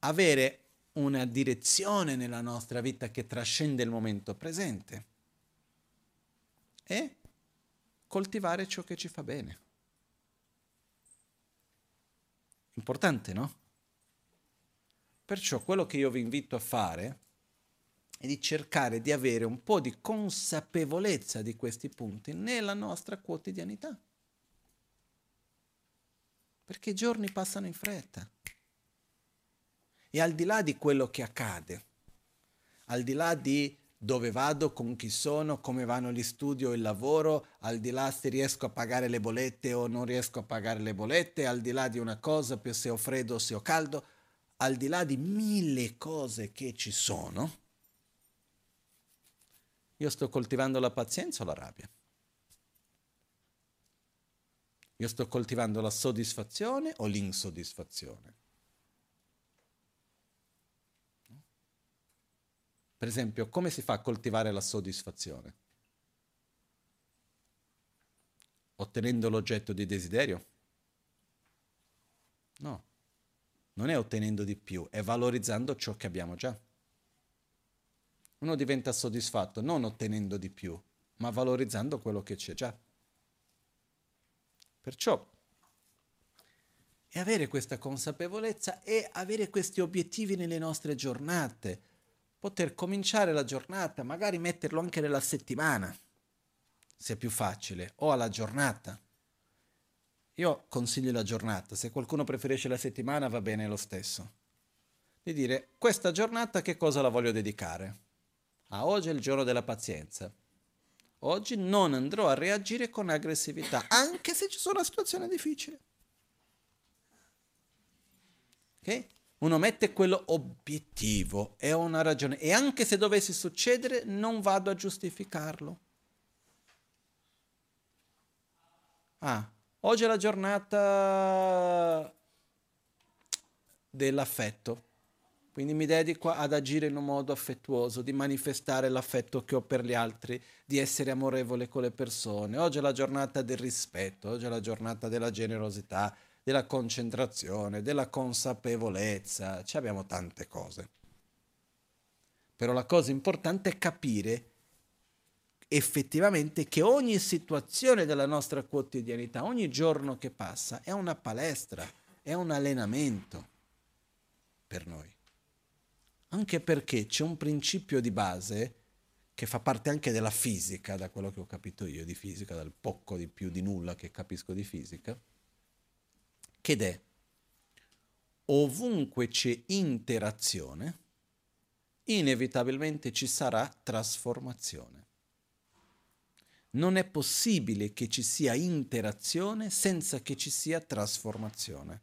Avere una direzione nella nostra vita che trascende il momento presente. E coltivare ciò che ci fa bene. Importante, no? Perciò quello che io vi invito a fare è di cercare di avere un po' di consapevolezza di questi punti nella nostra quotidianità. Perché i giorni passano in fretta. E al di là di quello che accade, al di là di dove vado, con chi sono, come vanno gli studi o il lavoro, al di là se riesco a pagare le bollette o non riesco a pagare le bollette, al di là di una cosa, se ho freddo o se ho caldo, al di là di mille cose che ci sono, io sto coltivando la pazienza o la rabbia? Io sto coltivando la soddisfazione o l'insoddisfazione? Per esempio, come si fa a coltivare la soddisfazione? Ottenendo l'oggetto di desiderio? No non è ottenendo di più, è valorizzando ciò che abbiamo già. Uno diventa soddisfatto non ottenendo di più, ma valorizzando quello che c'è già. Perciò è avere questa consapevolezza e avere questi obiettivi nelle nostre giornate, poter cominciare la giornata, magari metterlo anche nella settimana, se è più facile, o alla giornata io consiglio la giornata, se qualcuno preferisce la settimana va bene lo stesso. Di dire, questa giornata che cosa la voglio dedicare? Ah, oggi è il giorno della pazienza. Oggi non andrò a reagire con aggressività, anche se ci sono una situazione difficile. Ok? Uno mette quello obiettivo, è una ragione, e anche se dovesse succedere non vado a giustificarlo. Ah, Oggi è la giornata dell'affetto, quindi mi dedico ad agire in un modo affettuoso, di manifestare l'affetto che ho per gli altri, di essere amorevole con le persone. Oggi è la giornata del rispetto, oggi è la giornata della generosità, della concentrazione, della consapevolezza, ci abbiamo tante cose. Però la cosa importante è capire effettivamente che ogni situazione della nostra quotidianità, ogni giorno che passa, è una palestra, è un allenamento per noi. Anche perché c'è un principio di base che fa parte anche della fisica, da quello che ho capito io di fisica, dal poco di più di nulla che capisco di fisica, che è ovunque c'è interazione, inevitabilmente ci sarà trasformazione. Non è possibile che ci sia interazione senza che ci sia trasformazione.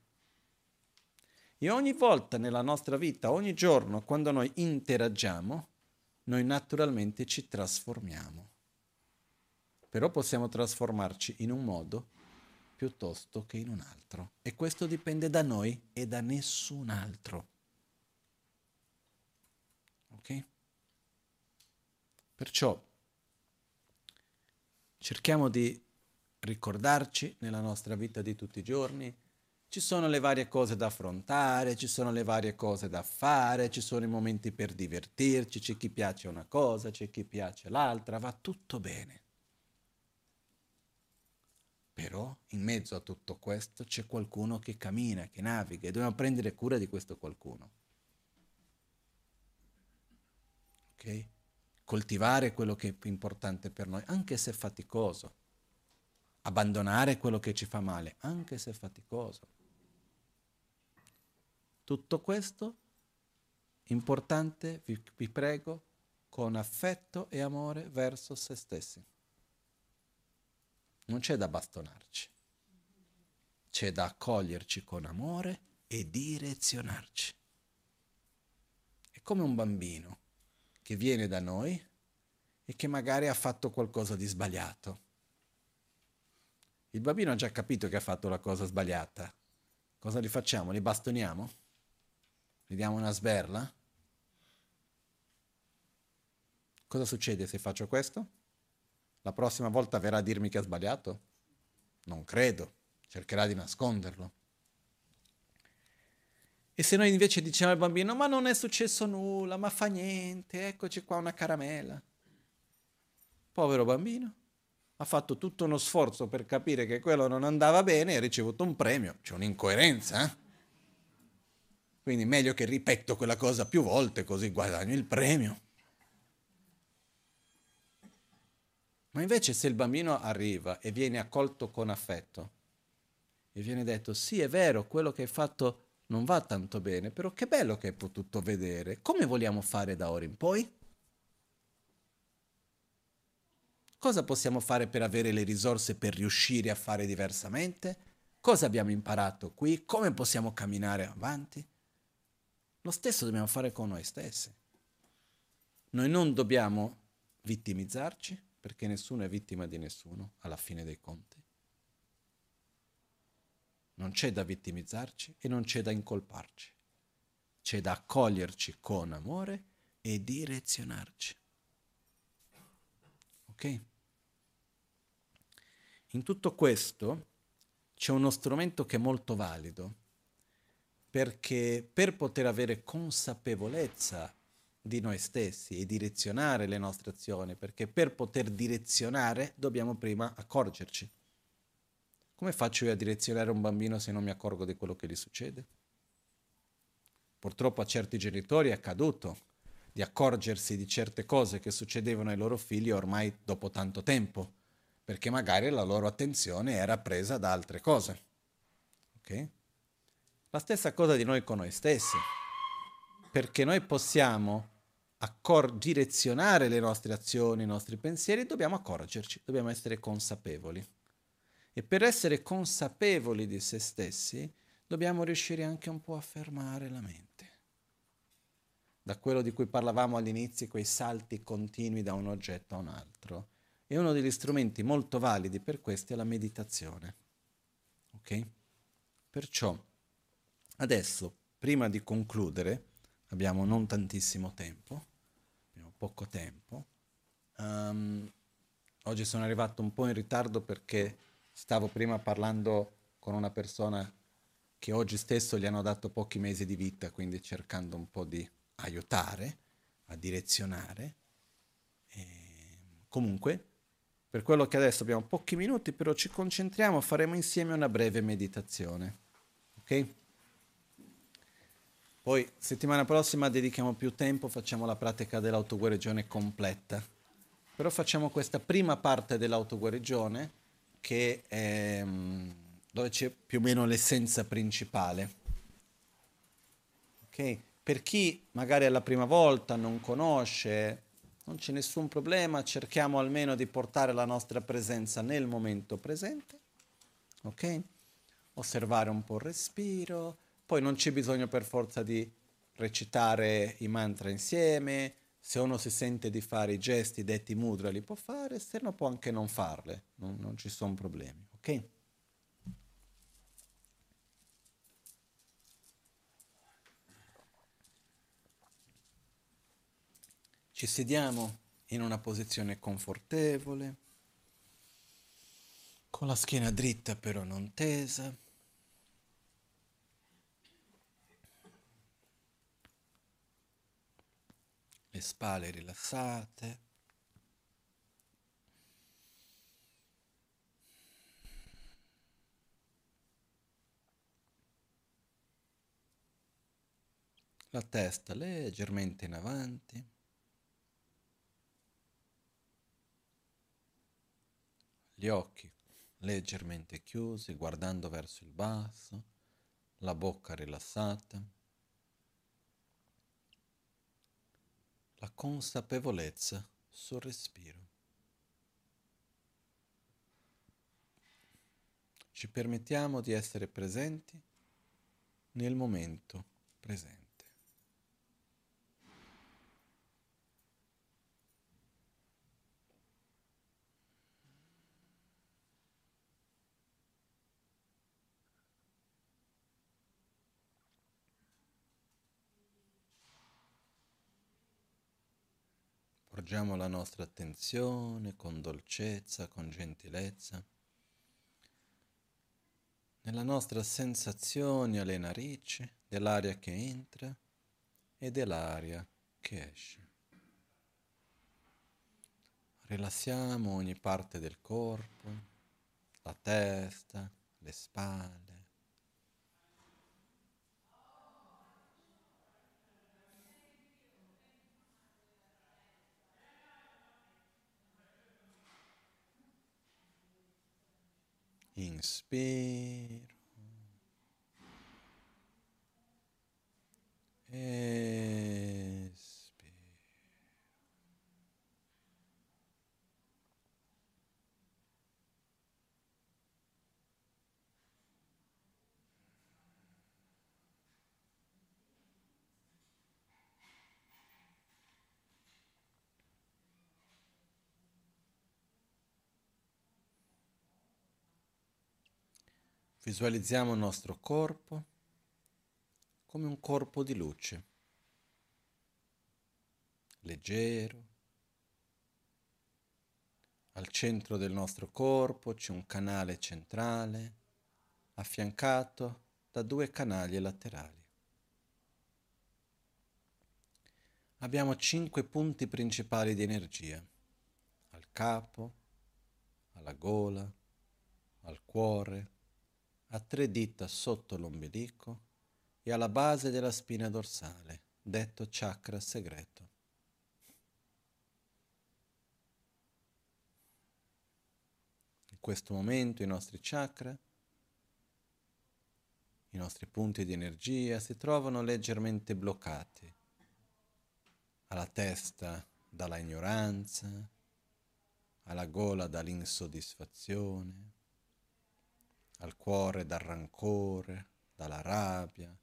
E ogni volta nella nostra vita, ogni giorno, quando noi interagiamo, noi naturalmente ci trasformiamo. Però possiamo trasformarci in un modo piuttosto che in un altro. E questo dipende da noi e da nessun altro. Ok? Perciò cerchiamo di ricordarci nella nostra vita di tutti i giorni, ci sono le varie cose da affrontare, ci sono le varie cose da fare, ci sono i momenti per divertirci, c'è chi piace una cosa, c'è chi piace l'altra, va tutto bene. Però in mezzo a tutto questo c'è qualcuno che cammina, che naviga e dobbiamo prendere cura di questo qualcuno. Ok? Coltivare quello che è più importante per noi, anche se è faticoso. Abbandonare quello che ci fa male, anche se è faticoso. Tutto questo importante, vi, vi prego, con affetto e amore verso se stessi. Non c'è da bastonarci, c'è da accoglierci con amore e direzionarci. È come un bambino che viene da noi e che magari ha fatto qualcosa di sbagliato. Il bambino ha già capito che ha fatto la cosa sbagliata. Cosa gli facciamo? Li bastoniamo? Gli diamo una sberla? Cosa succede se faccio questo? La prossima volta verrà a dirmi che ha sbagliato? Non credo, cercherà di nasconderlo. E se noi invece diciamo al bambino, ma non è successo nulla, ma fa niente, eccoci qua una caramella. Povero bambino, ha fatto tutto uno sforzo per capire che quello non andava bene e ha ricevuto un premio. C'è un'incoerenza, eh? Quindi meglio che ripeto quella cosa più volte così guadagno il premio. Ma invece se il bambino arriva e viene accolto con affetto e viene detto sì è vero, quello che hai fatto non va tanto bene, però che bello che hai potuto vedere. Come vogliamo fare da ora in poi? Cosa possiamo fare per avere le risorse per riuscire a fare diversamente? Cosa abbiamo imparato qui? Come possiamo camminare avanti? Lo stesso dobbiamo fare con noi stessi. Noi non dobbiamo vittimizzarci, perché nessuno è vittima di nessuno alla fine dei conti. Non c'è da vittimizzarci e non c'è da incolparci. C'è da accoglierci con amore e direzionarci. Ok? In tutto questo c'è uno strumento che è molto valido, perché per poter avere consapevolezza di noi stessi e direzionare le nostre azioni, perché per poter direzionare dobbiamo prima accorgerci. Come faccio io a direzionare un bambino se non mi accorgo di quello che gli succede? Purtroppo a certi genitori è accaduto di accorgersi di certe cose che succedevano ai loro figli ormai dopo tanto tempo, perché magari la loro attenzione era presa da altre cose. Okay? La stessa cosa di noi con noi stessi, perché noi possiamo accor- direzionare le nostre azioni, i nostri pensieri, dobbiamo accorgerci, dobbiamo essere consapevoli. E per essere consapevoli di se stessi dobbiamo riuscire anche un po' a fermare la mente. Da quello di cui parlavamo all'inizio, quei salti continui da un oggetto a un altro. E uno degli strumenti molto validi per questo è la meditazione. Ok? Perciò, adesso, prima di concludere, abbiamo non tantissimo tempo, abbiamo poco tempo. Um, oggi sono arrivato un po' in ritardo perché Stavo prima parlando con una persona che oggi stesso gli hanno dato pochi mesi di vita, quindi cercando un po' di aiutare, a direzionare. E comunque, per quello che adesso abbiamo pochi minuti, però ci concentriamo, faremo insieme una breve meditazione. Ok? Poi settimana prossima dedichiamo più tempo, facciamo la pratica dell'autoguarigione completa. Però facciamo questa prima parte dell'autoguarigione che è mm, dove c'è più o meno l'essenza principale. Ok? Per chi magari è la prima volta, non conosce, non c'è nessun problema, cerchiamo almeno di portare la nostra presenza nel momento presente. Ok? Osservare un po' il respiro, poi non c'è bisogno per forza di recitare i mantra insieme, se uno si sente di fare i gesti detti mudra li può fare, se no può anche non farle, non, non ci sono problemi, ok? Ci sediamo in una posizione confortevole, con la schiena dritta però non tesa. Le spalle rilassate. La testa leggermente in avanti. Gli occhi leggermente chiusi, guardando verso il basso, la bocca rilassata. La consapevolezza sul respiro. Ci permettiamo di essere presenti nel momento presente. Porgiamo la nostra attenzione con dolcezza, con gentilezza, nella nostra sensazione alle narici dell'aria che entra e dell'aria che esce. Rilassiamo ogni parte del corpo, la testa, le spalle Inspiro. Espiro. Visualizziamo il nostro corpo come un corpo di luce, leggero. Al centro del nostro corpo c'è un canale centrale affiancato da due canali laterali. Abbiamo cinque punti principali di energia, al capo, alla gola, al cuore, a tre dita sotto l'ombelico e alla base della spina dorsale, detto chakra segreto. In questo momento i nostri chakra, i nostri punti di energia si trovano leggermente bloccati, alla testa dalla ignoranza, alla gola dall'insoddisfazione, al cuore dal rancore, dalla rabbia,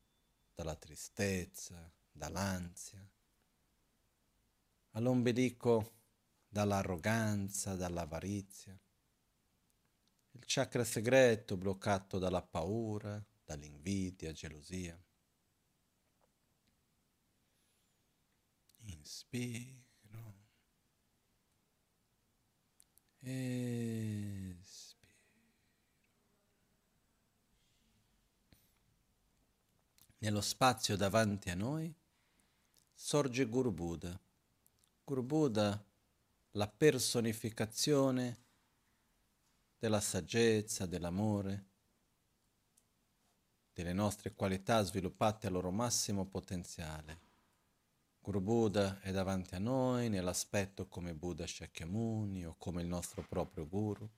dalla tristezza, dall'ansia, all'ombelico dall'arroganza, dall'avarizia, il chakra segreto bloccato dalla paura, dall'invidia, gelosia. Inspiro. Espiro. Nello spazio davanti a noi sorge Guru Buddha. Guru Buddha, la personificazione della saggezza, dell'amore, delle nostre qualità sviluppate al loro massimo potenziale. Guru Buddha è davanti a noi nell'aspetto come Buddha Shakyamuni o come il nostro proprio Guru.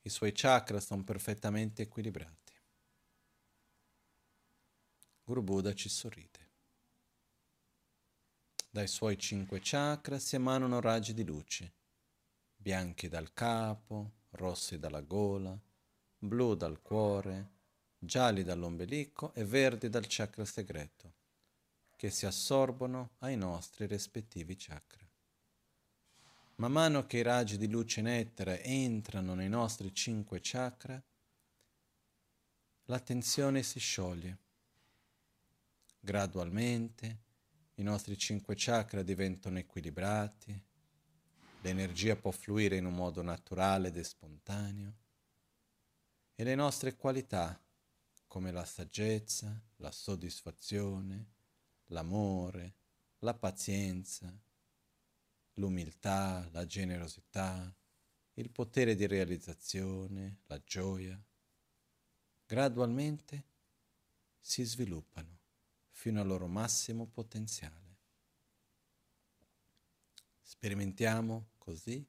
I suoi chakra sono perfettamente equilibrati. Guru Buddha ci sorride. Dai suoi cinque chakra si emanano raggi di luce, bianchi dal capo, rossi dalla gola, blu dal cuore, gialli dall'ombelico e verdi dal chakra segreto, che si assorbono ai nostri rispettivi chakra. Man mano che i raggi di luce nettare entrano nei nostri cinque chakra, la tensione si scioglie. Gradualmente i nostri cinque chakra diventano equilibrati, l'energia può fluire in un modo naturale ed spontaneo e le nostre qualità, come la saggezza, la soddisfazione, l'amore, la pazienza, l'umiltà, la generosità, il potere di realizzazione, la gioia, gradualmente si sviluppano fino al loro massimo potenziale. Sperimentiamo così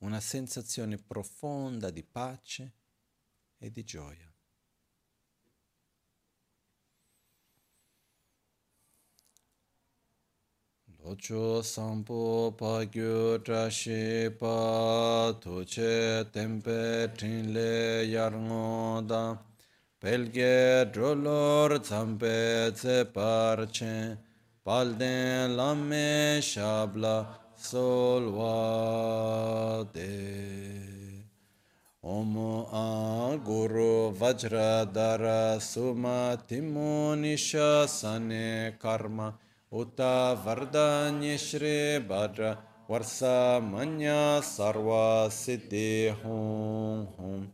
una sensazione profonda di pace e di gioia. Locho sampo pa gyu trashi pa tuche tempe trinle yarngo da pelge drolor zampe tse parche palden lamme shabla solvade Om A Guru Vajradhara Suma Timonisha Sane Karma Uta Vardanya Shri Bhadra Varsa Manya Sarva Siddhi Hum Hum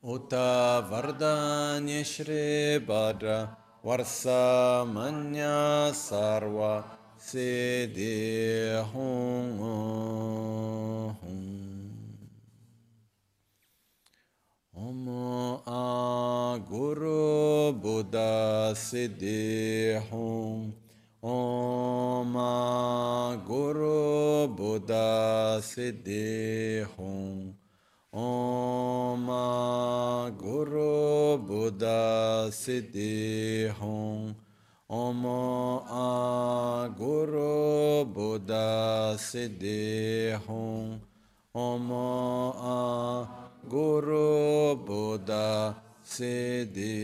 Uta Vardanya Shri Bhadra Varsa Manya Sarva Siddhi Hum Om A Guru Buddha Siddhi Hum Om A Guru Buddha Siddhi Hum Om Guru Buddha Siddhi Hum Om Guru Buddha Siddhi Hum Om Guru Buddha Siddhi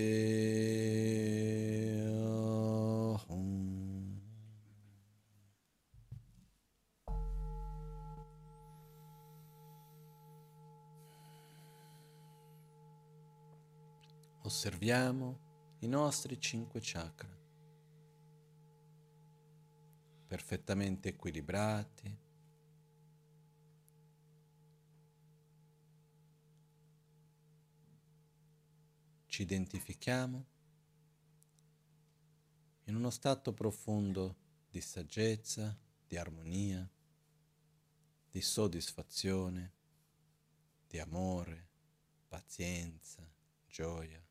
Hum Osserviamo i nostri cinque chakra, perfettamente equilibrati, ci identifichiamo in uno stato profondo di saggezza, di armonia, di soddisfazione, di amore, pazienza, gioia,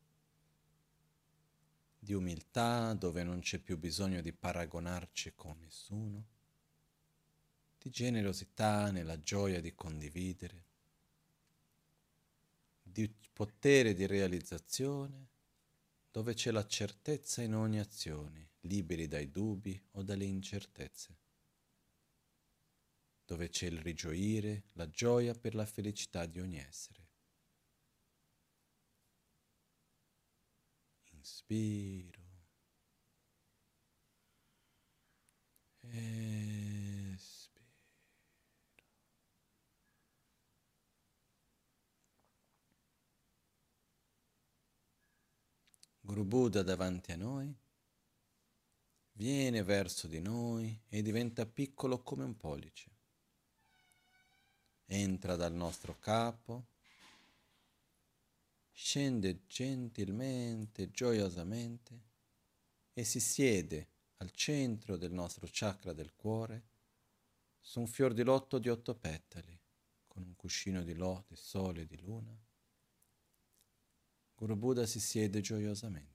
di umiltà dove non c'è più bisogno di paragonarci con nessuno, di generosità nella gioia di condividere, di potere di realizzazione dove c'è la certezza in ogni azione, liberi dai dubbi o dalle incertezze, dove c'è il rigioire, la gioia per la felicità di ogni essere. Inspiro. Espiro. Guru Buddha davanti a noi viene verso di noi e diventa piccolo come un pollice. Entra dal nostro capo, scende gentilmente, gioiosamente e si siede al centro del nostro chakra del cuore su un fior di lotto di otto petali con un cuscino di, lo, di sole e di luna. Guru Buddha si siede gioiosamente.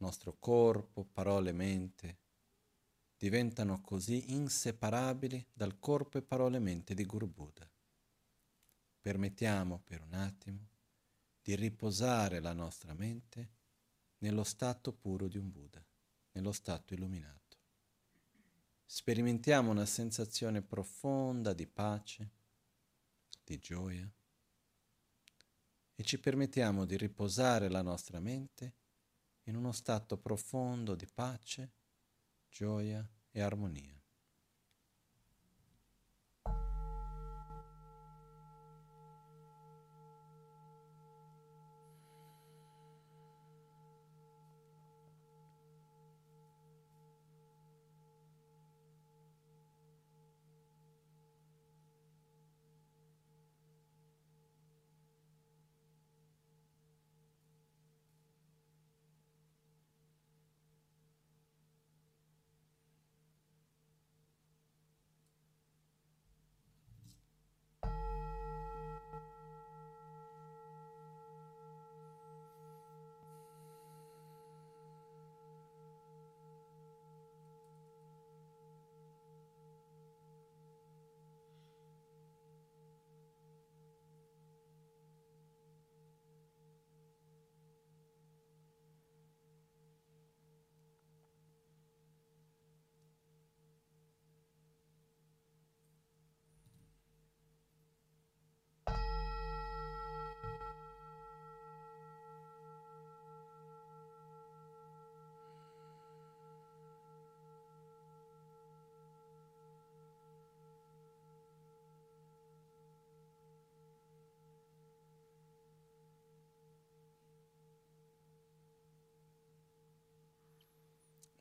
nostro corpo, parole, mente diventano così inseparabili dal corpo e parole e mente di Guru Buddha. Permettiamo per un attimo di riposare la nostra mente nello stato puro di un Buddha, nello stato illuminato. Sperimentiamo una sensazione profonda di pace, di gioia e ci permettiamo di riposare la nostra mente in uno stato profondo di pace, gioia e armonia.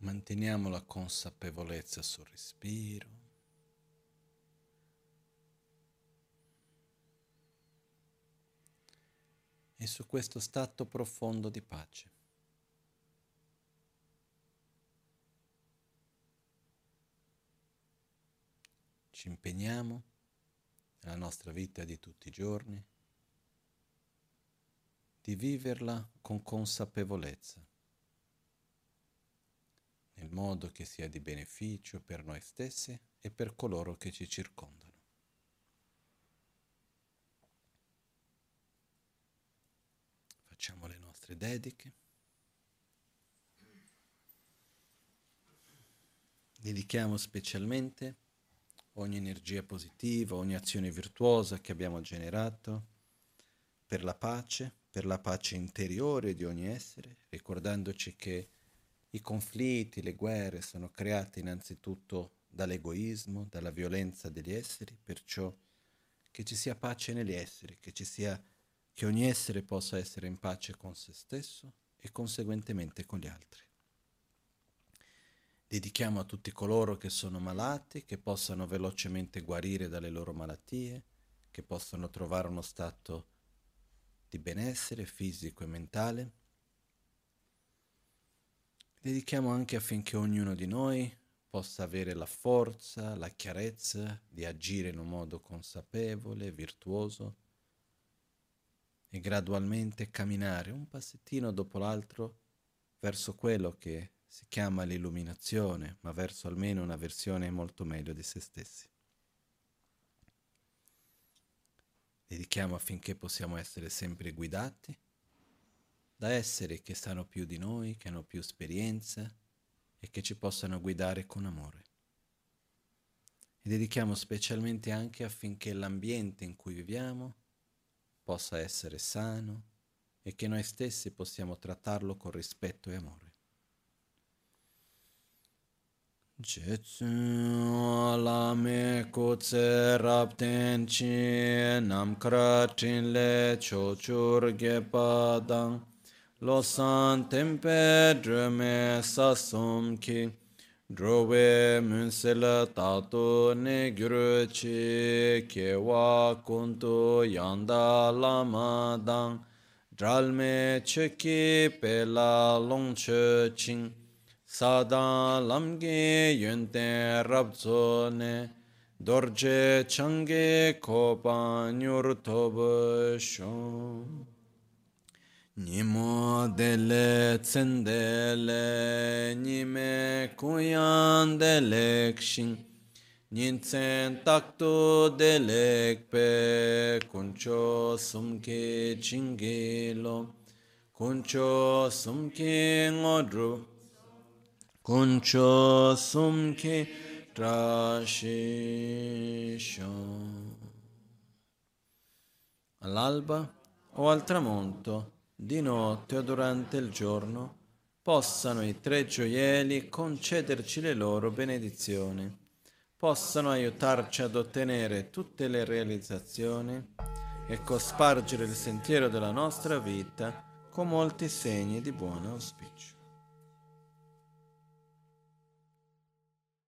Manteniamo la consapevolezza sul respiro. E su questo stato profondo di pace. Ci impegniamo nella nostra vita di tutti i giorni di viverla con consapevolezza nel modo che sia di beneficio per noi stessi e per coloro che ci circondano. Facciamo le nostre dediche. Dedichiamo specialmente ogni energia positiva, ogni azione virtuosa che abbiamo generato per la pace, per la pace interiore di ogni essere, ricordandoci che i conflitti, le guerre sono creati innanzitutto dall'egoismo, dalla violenza degli esseri, perciò che ci sia pace negli esseri, che, sia, che ogni essere possa essere in pace con se stesso e conseguentemente con gli altri. Dedichiamo a tutti coloro che sono malati, che possano velocemente guarire dalle loro malattie, che possano trovare uno stato di benessere fisico e mentale dedichiamo anche affinché ognuno di noi possa avere la forza, la chiarezza di agire in un modo consapevole, virtuoso e gradualmente camminare un passettino dopo l'altro verso quello che si chiama l'illuminazione, ma verso almeno una versione molto meglio di se stessi. Dedichiamo affinché possiamo essere sempre guidati da esseri che sanno più di noi, che hanno più esperienza e che ci possano guidare con amore. E dedichiamo specialmente anche affinché l'ambiente in cui viviamo possa essere sano e che noi stessi possiamo trattarlo con rispetto e amore. Jetsu lame kutse rapten chi nam kra le chochur ge padang lo san tempe drume sasum ki drove munsel tato ne gyuru chi ke wa kuntu yanda lama dang. Dralme cheki pe la long che ching sadan lamge yönten rabzo ne. Dorje change kopa nyur Nimo dele tsendele, nime kuyan delek shin, Nintsen takto delek pe, kuncho sumke chingelo, kuncho sumke ngodru, kuncho sumke trashisho. All'alba o al tramonto, di notte o durante il giorno, possano i tre gioielli concederci le loro benedizioni, possano aiutarci ad ottenere tutte le realizzazioni e cospargere il sentiero della nostra vita con molti segni di buon auspicio.